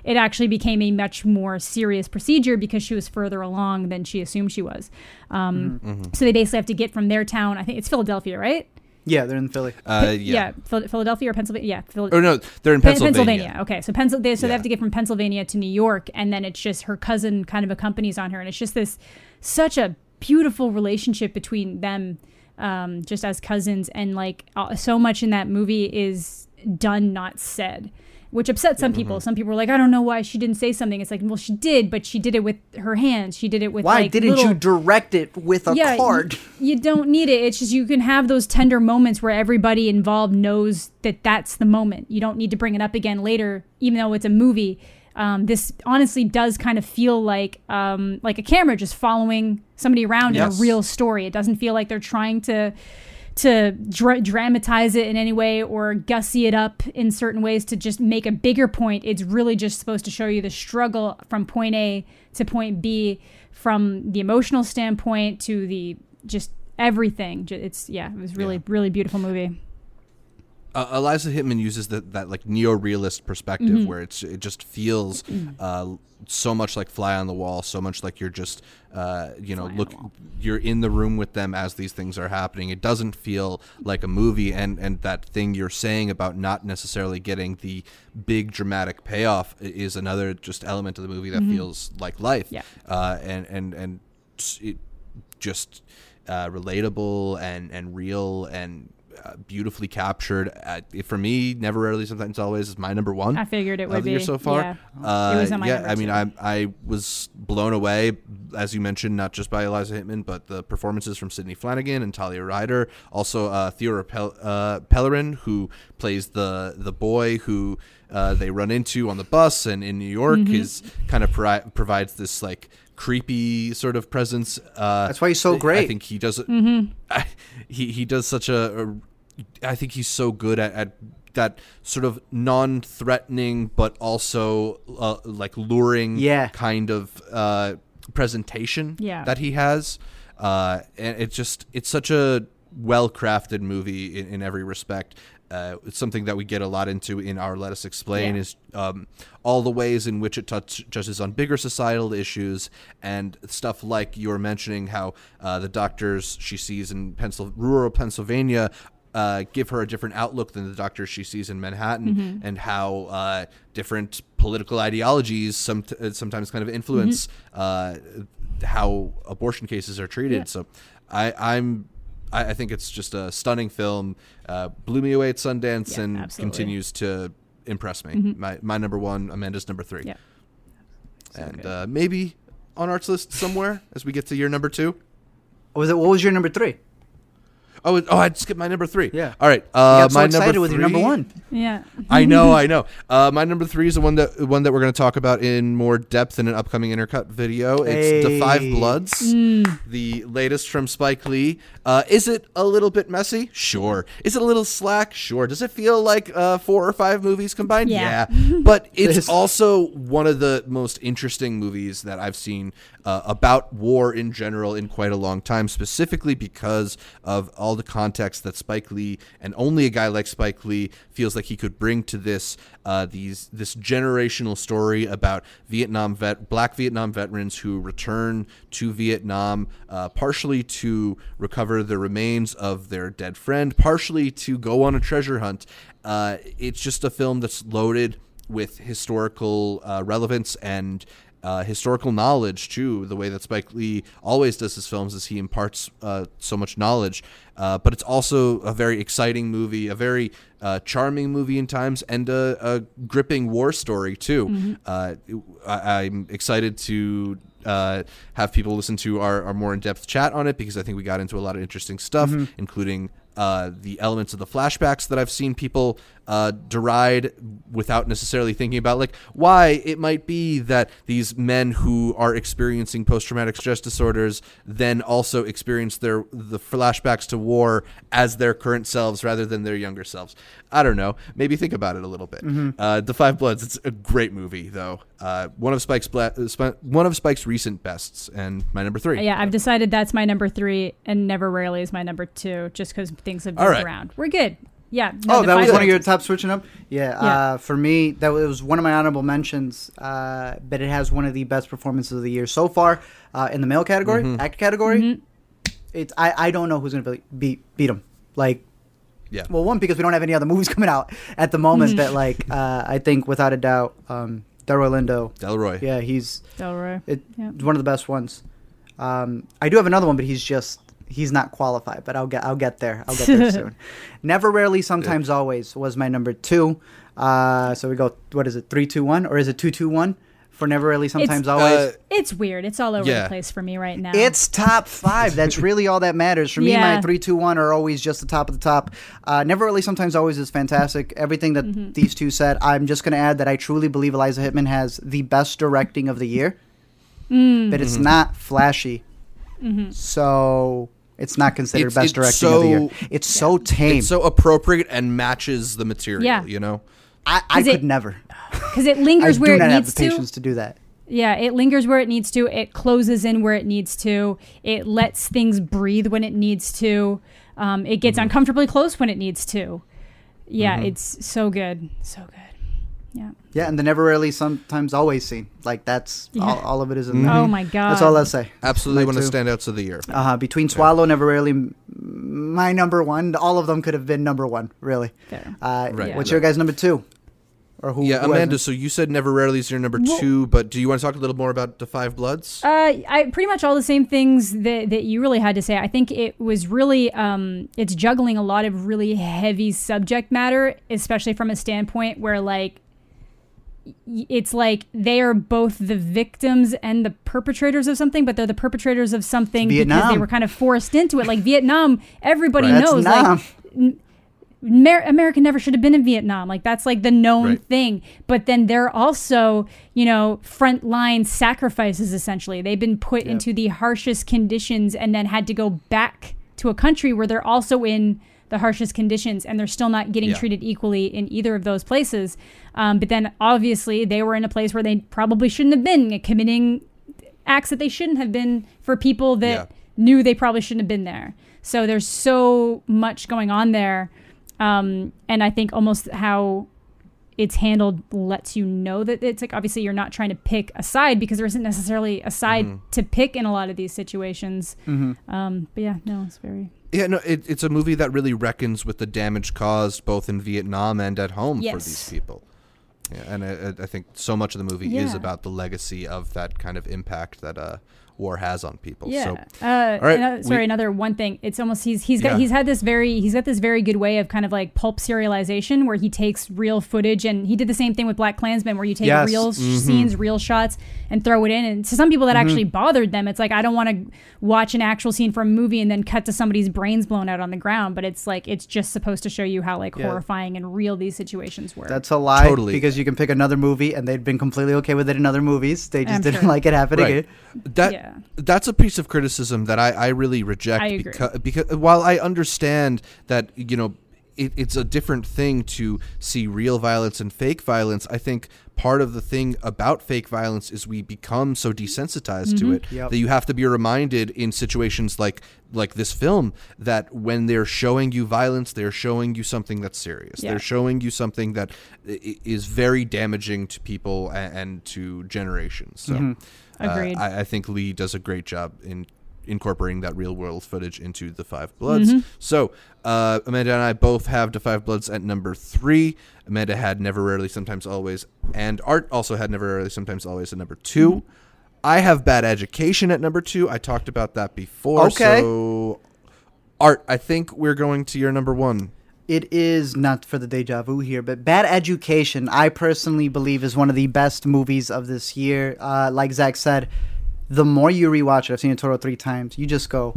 It actually became a much more serious procedure because she was further along than she assumed she was. Um, So they basically have to get from their town. I think it's Philadelphia, right?
Yeah, they're in Philly.
Uh,
Phil-
yeah.
Phil- Philadelphia or Pennsylvania? Yeah, Phil-
Oh no, they're in
Pen-
Pennsylvania.
Okay, so Pennsylvania. So they have to get from Pennsylvania to New York, and then it's just her cousin kind of accompanies on her, and it's just this such a beautiful relationship between them, um, just as cousins, and like uh, so much in that movie is done, not said. Which upset some
Mm-hmm.
people. Some people were like, "I don't know why she didn't say something." It's like, well, she did, but she did it with her hands. She did it with
Why
like,
didn't
little-
you direct it with a
y-
card?
You, don't need it. It's just you can have those tender moments where everybody involved knows that that's the moment. You don't need to bring it up again later, even though it's a movie. Um, this honestly does kind of feel like um, like a camera just following somebody around in a real story. It doesn't feel like they're trying to to dra- dramatize it in any way or gussy it up in certain ways to just make a bigger point. It's really just supposed to show you the struggle from point A to point B, from the emotional standpoint to the just everything. It's yeah, it was really really beautiful movie.
Uh, Eliza Hittman uses that that like neo-realist perspective
Mm-hmm.
where it's it just feels uh, so much like fly on the wall, so much like you're just uh, you know
Fly
look you're in the room with them as these things are happening. It doesn't feel like a movie, and and that thing you're saying about not necessarily getting the big dramatic payoff is another just element of the movie that feels like life.
Mm-hmm. Yeah.
uh, and and and it just uh, relatable and and real and beautifully captured. Uh, for me, never rarely, sometimes always is my number one.
I figured it would be.
so far.
Yeah.
Uh,
It was on my
yeah, I mean. I I was blown away, as you mentioned, not just by Eliza Hittman, but the performances from Sidney Flanigan and Talia Ryder, also uh, Theo Pel- uh, Pellerin, who plays the the boy who uh, they run into on the bus, and in New York
Mm-hmm.
is kind of pri- provides this like creepy sort of presence. Uh,
That's why he's so great.
I
great.
think he does.
Mm-hmm.
I, he he does such a, a. I think he's so good at, at that sort of non-threatening but also uh, like luring
Yeah.
kind of uh, presentation
Yeah.
that he has. Uh, and it's just it's such a well-crafted movie in, in every respect. Uh, it's something that we get a lot into in our Let Us Explain
Yeah.
is um, all the ways in which it touch, touches on bigger societal issues and stuff like you were mentioning how uh, the doctors she sees in Pencil- rural Pennsylvania uh, give her a different outlook than the doctors she sees in Manhattan,
Mm-hmm.
and how uh, different political ideologies some uh, sometimes kind of influence uh, how abortion cases are treated.
Yeah.
So I, I'm. I I think it's just a stunning film. Uh, blew me away at Sundance
Yeah,
and
absolutely. Mm-hmm.
continues to impress me. My my number one, Amanda's number three,
Yeah.
and uh, maybe on Art's list somewhere as we get to your number two.
What was it? What was your number three?
Oh, it- oh, I skipped my number three.
Yeah.
All right.
You
Uh,
got so
my
excited
number
with your number
three-
one.
Yeah.
I know, I know. Uh, my number three is the one that one that we're going to talk about in more depth in an upcoming intercut video. It's the Five
Hey.
Bloods,
Mm.
the latest from Spike Lee. Uh, is it a little bit messy? Sure. Is it a little slack? Sure. Does it feel like uh, four or five movies combined?
Yeah.
But it's also one of the most interesting movies that I've seen uh, about war in general in quite a long time, specifically because of all the context that Spike Lee and only a guy like Spike Lee feels like he could bring to this uh, these this generational story about Vietnam vet black Vietnam veterans who return to Vietnam uh, partially to recover the remains of their dead friend, partially to go on a treasure hunt. Uh, it's just a film that's loaded with historical uh, relevance and uh, historical knowledge too. The way that Spike Lee always does his films is he imparts uh, so much knowledge. Uh, but it's also a very exciting movie, a very uh, charming movie in times, and a, a gripping war story too. Uh, I, I'm excited to uh, have people listen to our, our more in-depth chat on it because I think we got into a lot of interesting stuff, including uh, the elements of the flashbacks that I've seen people uh, deride without necessarily thinking about, like why it might be that these men who are experiencing post-traumatic stress disorders then also experience their the flashbacks to war as their current selves rather than their younger selves. I don't know. Maybe think about it a little bit. Uh, the Five Bloods. It's a great movie, though. Uh, one of Spike's bla- one of Spike's recent bests, and my number three.
Yeah, I've decided that's my number three, and Never Rarely is my number two, just because things have moved
right.
around. We're good. Yeah.
Oh, that was one of your top switching up. Yeah,
Yeah.
Uh, for me, that was one of my honorable mentions. Uh, but it has one of the best performances of the year so far uh, in the male category,
Mm-hmm.
actor category.
Mm-hmm.
It's I, I don't know who's gonna be, beat beat him. Like,
Yeah.
well, one because we don't have any other movies coming out at the moment.
Mm-hmm.
That like uh, I think without a doubt, um, Delroy Lindo.
Delroy.
Yeah, he's
Delroy.
it,
Yeah.
one of the best ones. Um, I do have another one, but he's just he's not qualified. But I'll get I'll get there. I'll get there soon. Never, rarely, sometimes, always was my number two. Uh, so we go. What is it? Three, two, one, or is it two, two, one? For never, rarely, sometimes, always.
Uh,
It's weird. It's all over
Yeah.
the place for me right now.
It's top five. That's really all that matters. For me, my three, two, one are always just the top of the top. Uh, never really, sometimes, always is fantastic. Everything that
Mm-hmm.
these two said. I'm just going to add that I truly believe Eliza Hittman has the best directing of the year,
Mm.
but it's not flashy.
Mm-hmm.
So it's not considered
It's-
best
it's
directing of the year.
so-
It's so tame.
It's so appropriate and matches the material.
Yeah.
You know.
I, I
'Cause it-
could never.
because it lingers where it needs to.
I
lingers
do
where
not
it
have
needs
the patience to do that.
Yeah, it lingers where it needs to. It closes in where it needs to. It lets things breathe when it needs to. Um, it
Mm-hmm.
gets uncomfortably close when it needs to. Yeah,
Mm-hmm.
it's so good, so good. Yeah.
Yeah, and the never rarely, sometimes always scene. Like that's
Yeah.
all, all of it is in there.
Oh my god.
That's all I'll say.
Absolutely
Mine
one of the standouts of the year.
Uh, between Swallow, Never Rarely, my number one. All of them could have been number one, really.
Fair.
Uh,
Right,
What's your guys' number two? Or who?
Yeah,
who
Amanda. So you said Never Rarely is your number
Well-
two, but do you want to talk a little more about the Five Bloods?
Uh, I pretty much all the same things that, that you really had to say. I think it was really um, it's juggling a lot of really heavy subject matter, especially from a standpoint where like y- it's like they are both the victims and the perpetrators of something, but they're the perpetrators of something because they were kind of forced into it. Like Vietnam, everybody
That's
knows. Like Amer- America never should have been in Vietnam. Like that's like the known
Right.
thing. But then they're also, you know, frontline sacrifices essentially. They've been put into the harshest conditions and then had to go back to a country where they're also in the harshest conditions and they're still not getting
Yeah.
treated equally in either of those places. Um, but then obviously they were in a place where they probably shouldn't have been committing acts that they shouldn't have been for people that
Yeah.
knew they probably shouldn't have been there. So there's so much going on there. Um, and I think almost how it's handled lets you know that it's like obviously you're not trying to pick a side because there isn't necessarily a side
Mm-hmm.
to pick in a lot of these situations.
Mm-hmm.
Um, but yeah, no, it's very
Yeah, no, it, it's a movie that really reckons with the damage caused both in Vietnam and at home for these people. Yeah, and I, I- think so much of the movie is about the legacy of that kind of impact that uh, war has on people.
Yeah.
So,
uh,
all right,
ano- sorry,
we-
another one thing. It's almost he's he's got
Yeah.
he's had this very he's got this very good way of kind of like pulp serialization where he takes real footage and he did the same thing with Black Klansman where you take
Yes.
real
Mm-hmm.
scenes, real shots, and throw it in. And to some people that actually bothered them, it's like I don't want to watch an actual scene from a movie and then cut to somebody's brains blown out on the ground. But it's like it's just supposed to show you how like
Yeah.
horrifying and real these situations were.
That's a lie.
Totally.
Because you can pick another movie, and they'd been completely okay with it in other movies. They just
I'm
didn't
sure.
like it happening.
right. That
Yeah.
That's a piece of criticism that I, I really reject
I agree.
because because while I understand that you know it, it's a different thing to see real violence and fake violence. I think part of the thing about fake violence is we become so desensitized to it
Yep.
that you have to be reminded in situations like like this film that when they're showing you violence, they're showing you something that's serious.
Yeah.
They're showing you something that i- i- is very damaging to people and, and to generations. So.
Mm-hmm.
Uh, I, I think Lee does a great job in incorporating that real world footage into the Five Bloods.
Mm-hmm.
So uh, Amanda and I both have the Five Bloods at number three. Amanda had Never Rarely, Sometimes Always, and Art also had Never Rarely, Sometimes Always at number 2
Mm-hmm.
I have Bad Education at number two. I talked about that before.
Okay.
So Art, I think we're going to your number one.
It is not for the deja vu here, but Bad Education, I personally believe, is one of the best movies of this year. Uh, like Zach said, the more you rewatch it, I've seen it total three times, you just go.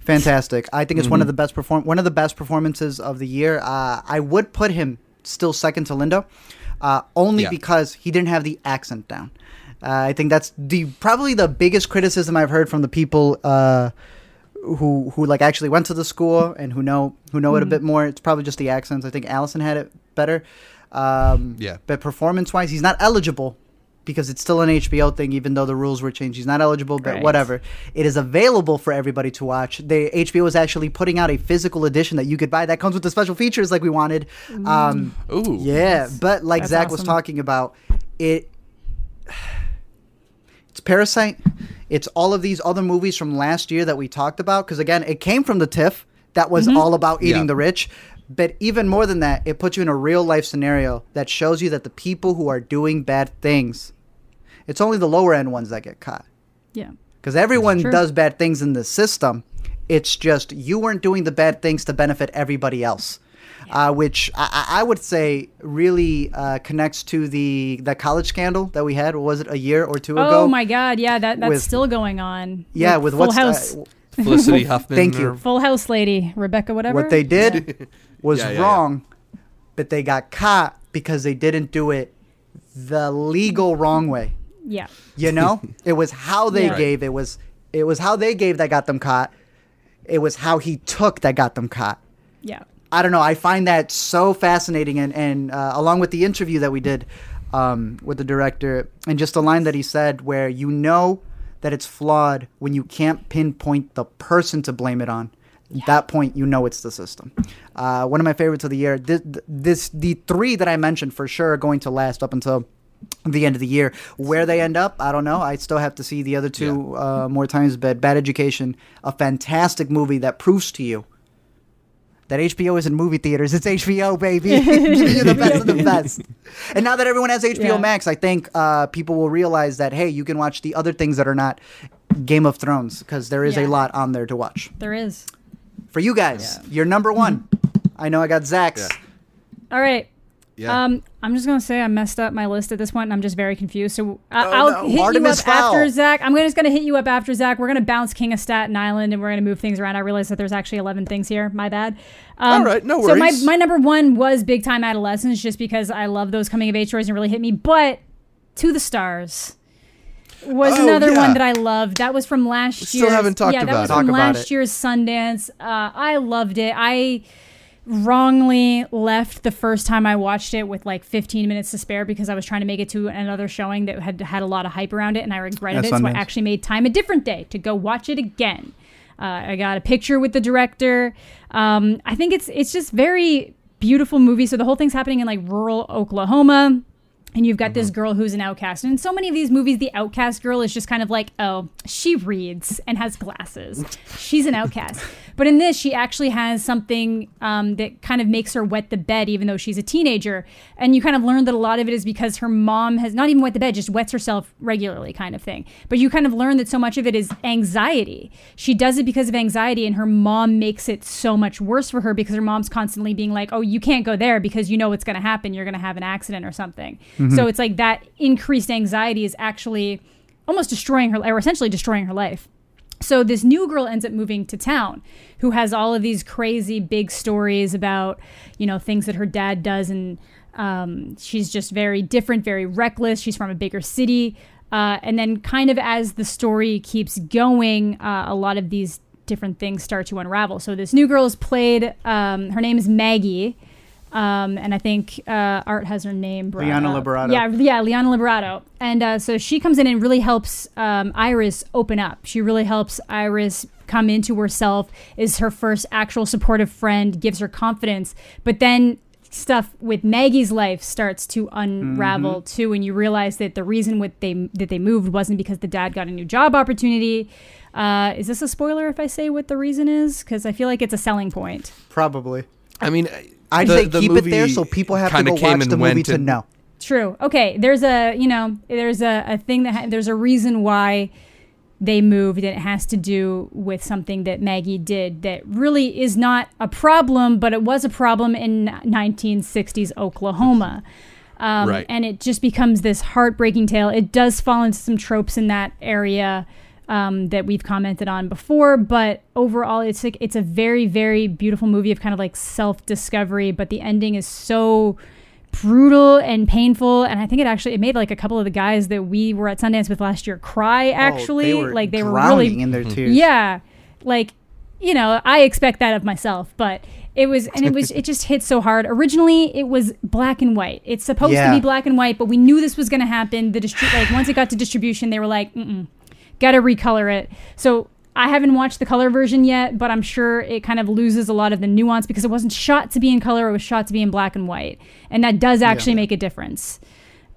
Fantastic! I think it's one of the best perform one of the best performances of the year. Uh, I would put him still second to Lindo, uh, only
Yeah.
because he didn't have the accent down. Uh, I think that's the probably the biggest criticism I've heard from the people uh, who who like actually went to the school and who know who know it a bit more. It's probably just the accents. I think Allison had it better. Um,
Yeah.
But performance wise, he's not eligible because it's still an HBO thing, even though the rules were changed. He's not eligible, but
Right.
whatever. It is available for everybody to watch. The HBO is actually putting out a physical edition that you could buy that comes with the special features like we wanted. Um,
Ooh.
yeah, but like
That's
Zach was talking about, it it's Parasite. It's all of these other movies from last year that we talked about. Because again, it came from the TIFF that was
Mm-hmm.
all about eating
Yeah.
the rich. But even more than that, it puts you in a real life scenario that shows you that the people who are doing bad things, it's only the lower end ones that get caught.
yeah.
Because everyone does bad things in the system. It's just you weren't doing the bad things to benefit everybody else. Uh, which I, I I would say really uh, connects to the the college scandal that we had. Was it a year or two ago?
Oh my God! Yeah, that that's
with-
still going on.
Yeah, with
Full
what's
House,
Uh,
Felicity Huffman.
Thank you.
or-
Full House lady Rebecca, whatever.
what they did was
Yeah, yeah, yeah.
wrong, but they got caught because they didn't do it the legal wrong way.
Yeah.
You know, it was how they
Yeah.
gave. It was it was how they gave that got them caught. It was how he took that got them caught.
Yeah.
I don't know. I find that so fascinating, and and uh, along with the interview that we did um, with the director, and just a line that he said, where you know that it's flawed when you can't pinpoint the person to blame it on. At that point, you know it's the system. Uh, one of my favorites of the year. This, this, the three that I mentioned for sure are going to last up until the end of the year. Where they end up, I don't know. I still have to see the other two uh, more times. But Bad Education, a fantastic movie that proves to you that HBO is in movie theaters. It's HBO, baby. You're the best of the best. And now that everyone has HBO
Yeah.
Max, I think uh, people will realize that hey, you can watch the other things that are not Game of Thrones because there is
Yeah.
a lot on there to watch.
There is.
For you guys, you're number one. I know I got Zach's.
Yeah.
All right.
Yeah.
Um, I'm just gonna say I messed up my list at this point, and I'm just very confused. So I
Oh,
I'll
no.
hit
Artemis
you up after Zach. I'm just gonna hit you up after Zach. We're gonna bounce King of Staten Island, and we're gonna move things around. I realized that there's actually 11 things here. My bad. Um,
All right, no worries.
So my my number one was Big Time Adolescence, just because I love those coming of age stories and really hit me. But To the Stars was
Oh,
another
yeah.
one that I loved. That was from last year.
still
year.
haven't talked
yeah, that was
it.
from
Talk
last year's Sundance. Uh, I loved it. I wrongly left the first time I watched it with like 15 minutes to spare because I was trying to make it to another showing that had had a lot of hype around it, and I regretted
At
it. So I actually made time a different day to go watch it again. Uh, I got a picture with the director. Um, I think it's it's just very beautiful movie. So the whole thing's happening in like rural Oklahoma. And you've got this girl who's an outcast. And in so many of these movies, the outcast girl is just kind of like, oh, she reads and has glasses. She's an outcast. But in this, she actually has something um, that kind of makes her wet the bed, even though she's a teenager. And you kind of learn that a lot of it is because her mom has not even wet the bed, just wets herself regularly, kind of thing. But you kind of learn that so much of it is anxiety. She does it because of anxiety, and her mom makes it so much worse for her because her mom's constantly being like, oh, you can't go there because you know what's going to happen. You're going to have an accident or something. So it's like that increased anxiety is actually almost destroying her, or essentially destroying her life. So this new girl ends up moving to town who has all of these crazy big stories about, you know, things that her dad does and um, she's just very different, very reckless. She's from a bigger city. Uh, and then kind of as the story keeps going, uh, a lot of these different things start to unravel. So this new girl is played, um, her name is Maggie. Um, and I think uh, Art has her name. brought
Liana
up.
Liberato.
Yeah, yeah, Liana Liberato. And uh, so she comes in and really helps um, Iris open up. She really helps Iris come into herself, is her first actual supportive friend, gives her confidence. But then stuff with Maggie's life starts to unravel
Mm-hmm.
too, and you realize that the reason what they that they moved wasn't because the dad got a new job opportunity. Uh, is this a spoiler if I say what the reason is? Because I feel like it's a selling point.
Probably.
I mean,
I'd
the-
say
the
keep it there so people have to go
came
watch
and
the movie
went
to know.
True. Okay. There's a you know there's a, a thing that ha- there's a reason why they moved and it has to do with something that Maggie did that really is not a problem, but it was a problem in 1960s Oklahoma. Um,
Right.
And it just becomes this heartbreaking tale. It does fall into some tropes in that area um, that we've commented on before, but overall, it's like it's a very, very beautiful movie of kind of like self discovery. But the ending is so brutal and painful and i think it actually it made like a couple of the guys that we were at sundance with last year cry actually
oh, they
like they were
drowning
really
in their tears.
yeah like you know i expect that of myself but it was and it was it just hit so hard originally it was black and white it's supposed
Yeah.
to be black and white but we knew this was going to happen the distri- like once it got to distribution they were like mm gotta recolor it. So i haven't watched the color version yet but i'm sure it kind of loses a lot of the nuance because it wasn't shot to be in color it was shot to be in black and white. And that does actually make a difference.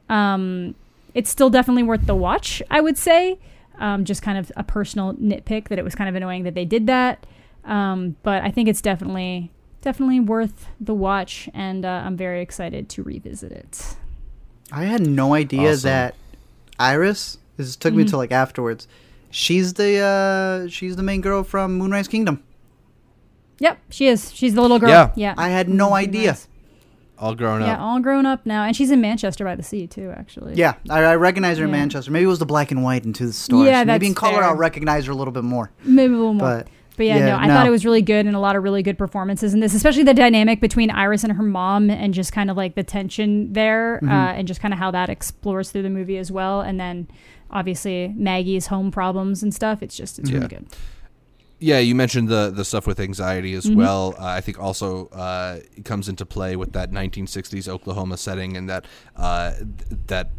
Um, it's still definitely worth the watch i would say. Um, just kind of a personal nitpick that it was kind of annoying that they did that. Um, but i think it's definitely definitely worth the watch and uh, i'm very excited to revisit it.
I had no idea
Awesome.
that Iris. This took me
Mhm.
to like afterwards. She's the uh she's the main girl from Moonrise Kingdom.
yep she is she's the little girl
Yeah.
yeah
I had no idea.
All grown up.
Yeah, all grown up now, and she's in Manchester by the Sea too. Actually,
Yeah, I, I recognize her in Manchester. Maybe it was the black and white into the stores.
Yeah,
Maybe in
that's
color
fair.
I'll recognize her a little bit more.
maybe a little more.
But
But yeah,
Yeah,
no, I
no.
thought it was really good and a lot of really good performances in this, especially the dynamic between Iris and her mom and just kind of like the tension there
Mhm.
uh, and just kind of how that explores through the movie as well. And then obviously Maggie's home problems and stuff. It's just, it's
Yeah.
really good.
Yeah, you mentioned the the stuff with anxiety as
Mhm.
well. Uh, I think also uh, comes into play with that 1960s Oklahoma setting and that uh, th- that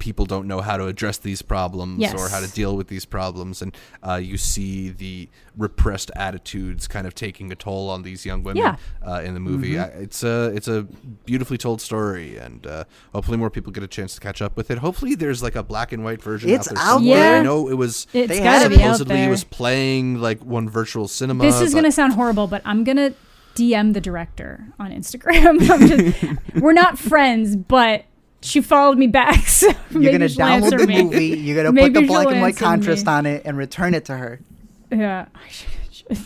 people don't know how to address these problems
Yes.
or how to deal with these problems, and uh, you see the repressed attitudes kind of taking a toll on these young women
Yeah.
uh, in the movie.
Mm-hmm.
I, it's a it's a beautifully told story, and uh, hopefully more people get a chance to catch up with it. Hopefully, there's like a black and white version
It's
out there
out
somewhere.
there.
I know it was.
It's
They
got to
have
be out
Supposedly,
there.
it was playing like one virtual cinema.
this is going to sound horrible, but I'm going to DM the director on Instagram. I'm just, we're not friends, but she followed me back. So
You're gonna
she'll
download the
me.
movie. You're gonna
Maybe
put the black and white contrast
me.
on it and return it to her.
Yeah. I should- should-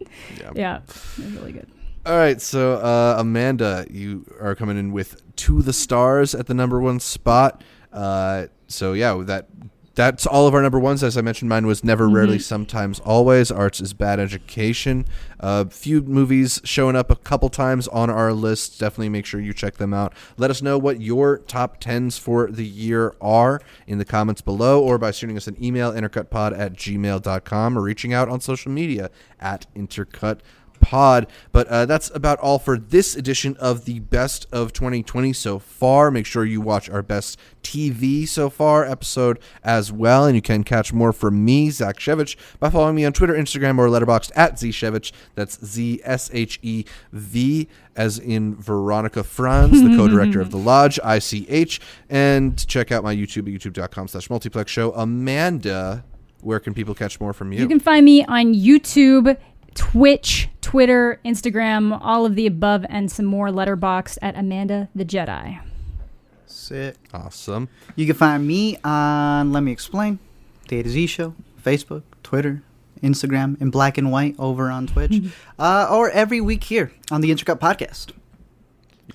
Yeah.
yeah. It really good.
All right, so uh, Amanda, you are coming in with to the stars at the number one spot. Uh, so yeah, that that's all of our number ones. As I mentioned, mine was never, rarely, sometimes, always. Arts is bad education. A uh, few movies showing up a couple times on our list. Definitely make sure you check them out. Let us know what your top tens for the year are in the comments below, or by sending us an email intercutpod at gmail.com or reaching out on social media at intercut pod. But uh, that's about all for this edition of the best of 2020 so far. Make sure you watch our best TV so far episode as well. And you can catch more from me, Zach Shevich, by following me on Twitter, Instagram, or Letterboxd at Zshevich. That's Z S H E V, as in Veronika Franz, the co director of The Lodge, ICH. And check out my YouTube at youtube.com slash multiplex show. Amanda, where can people catch more from you?
You can find me on YouTube, Twitch, Twitter, Instagram, all of the above, and some more Letterboxd at Amanda the Jedi.
Sick.
awesome.
You can find me on Let Me Explain, The A to Z Show, Facebook, Twitter, Instagram, in black and white over on Twitch, uh, or every week here on the Intercut Podcast.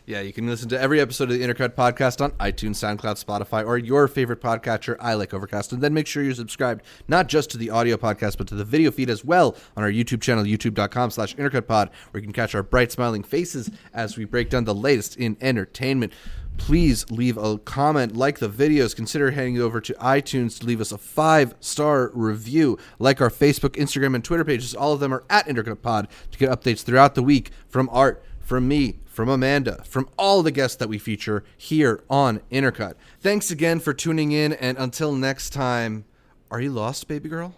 Yeah, you can listen to every episode of the Intercut podcast on iTunes, SoundCloud, Spotify, or your favorite podcatcher. I like Overcast. And then make sure you're subscribed not just to the audio podcast, but to the video feed as well on our YouTube channel, youtube.com slash intercutpod, where you can catch our bright smiling faces as we break down the latest in entertainment. Please leave a comment, like the videos, consider heading over to iTunes to leave us a five star review. Like our Facebook, Instagram, and Twitter pages. All of them are at IntercutPod to get updates throughout the week from Art, from me, from Amanda, from all the guests that we feature here on Intercut. Thanks again for tuning in, and until next time, are you lost, baby girl?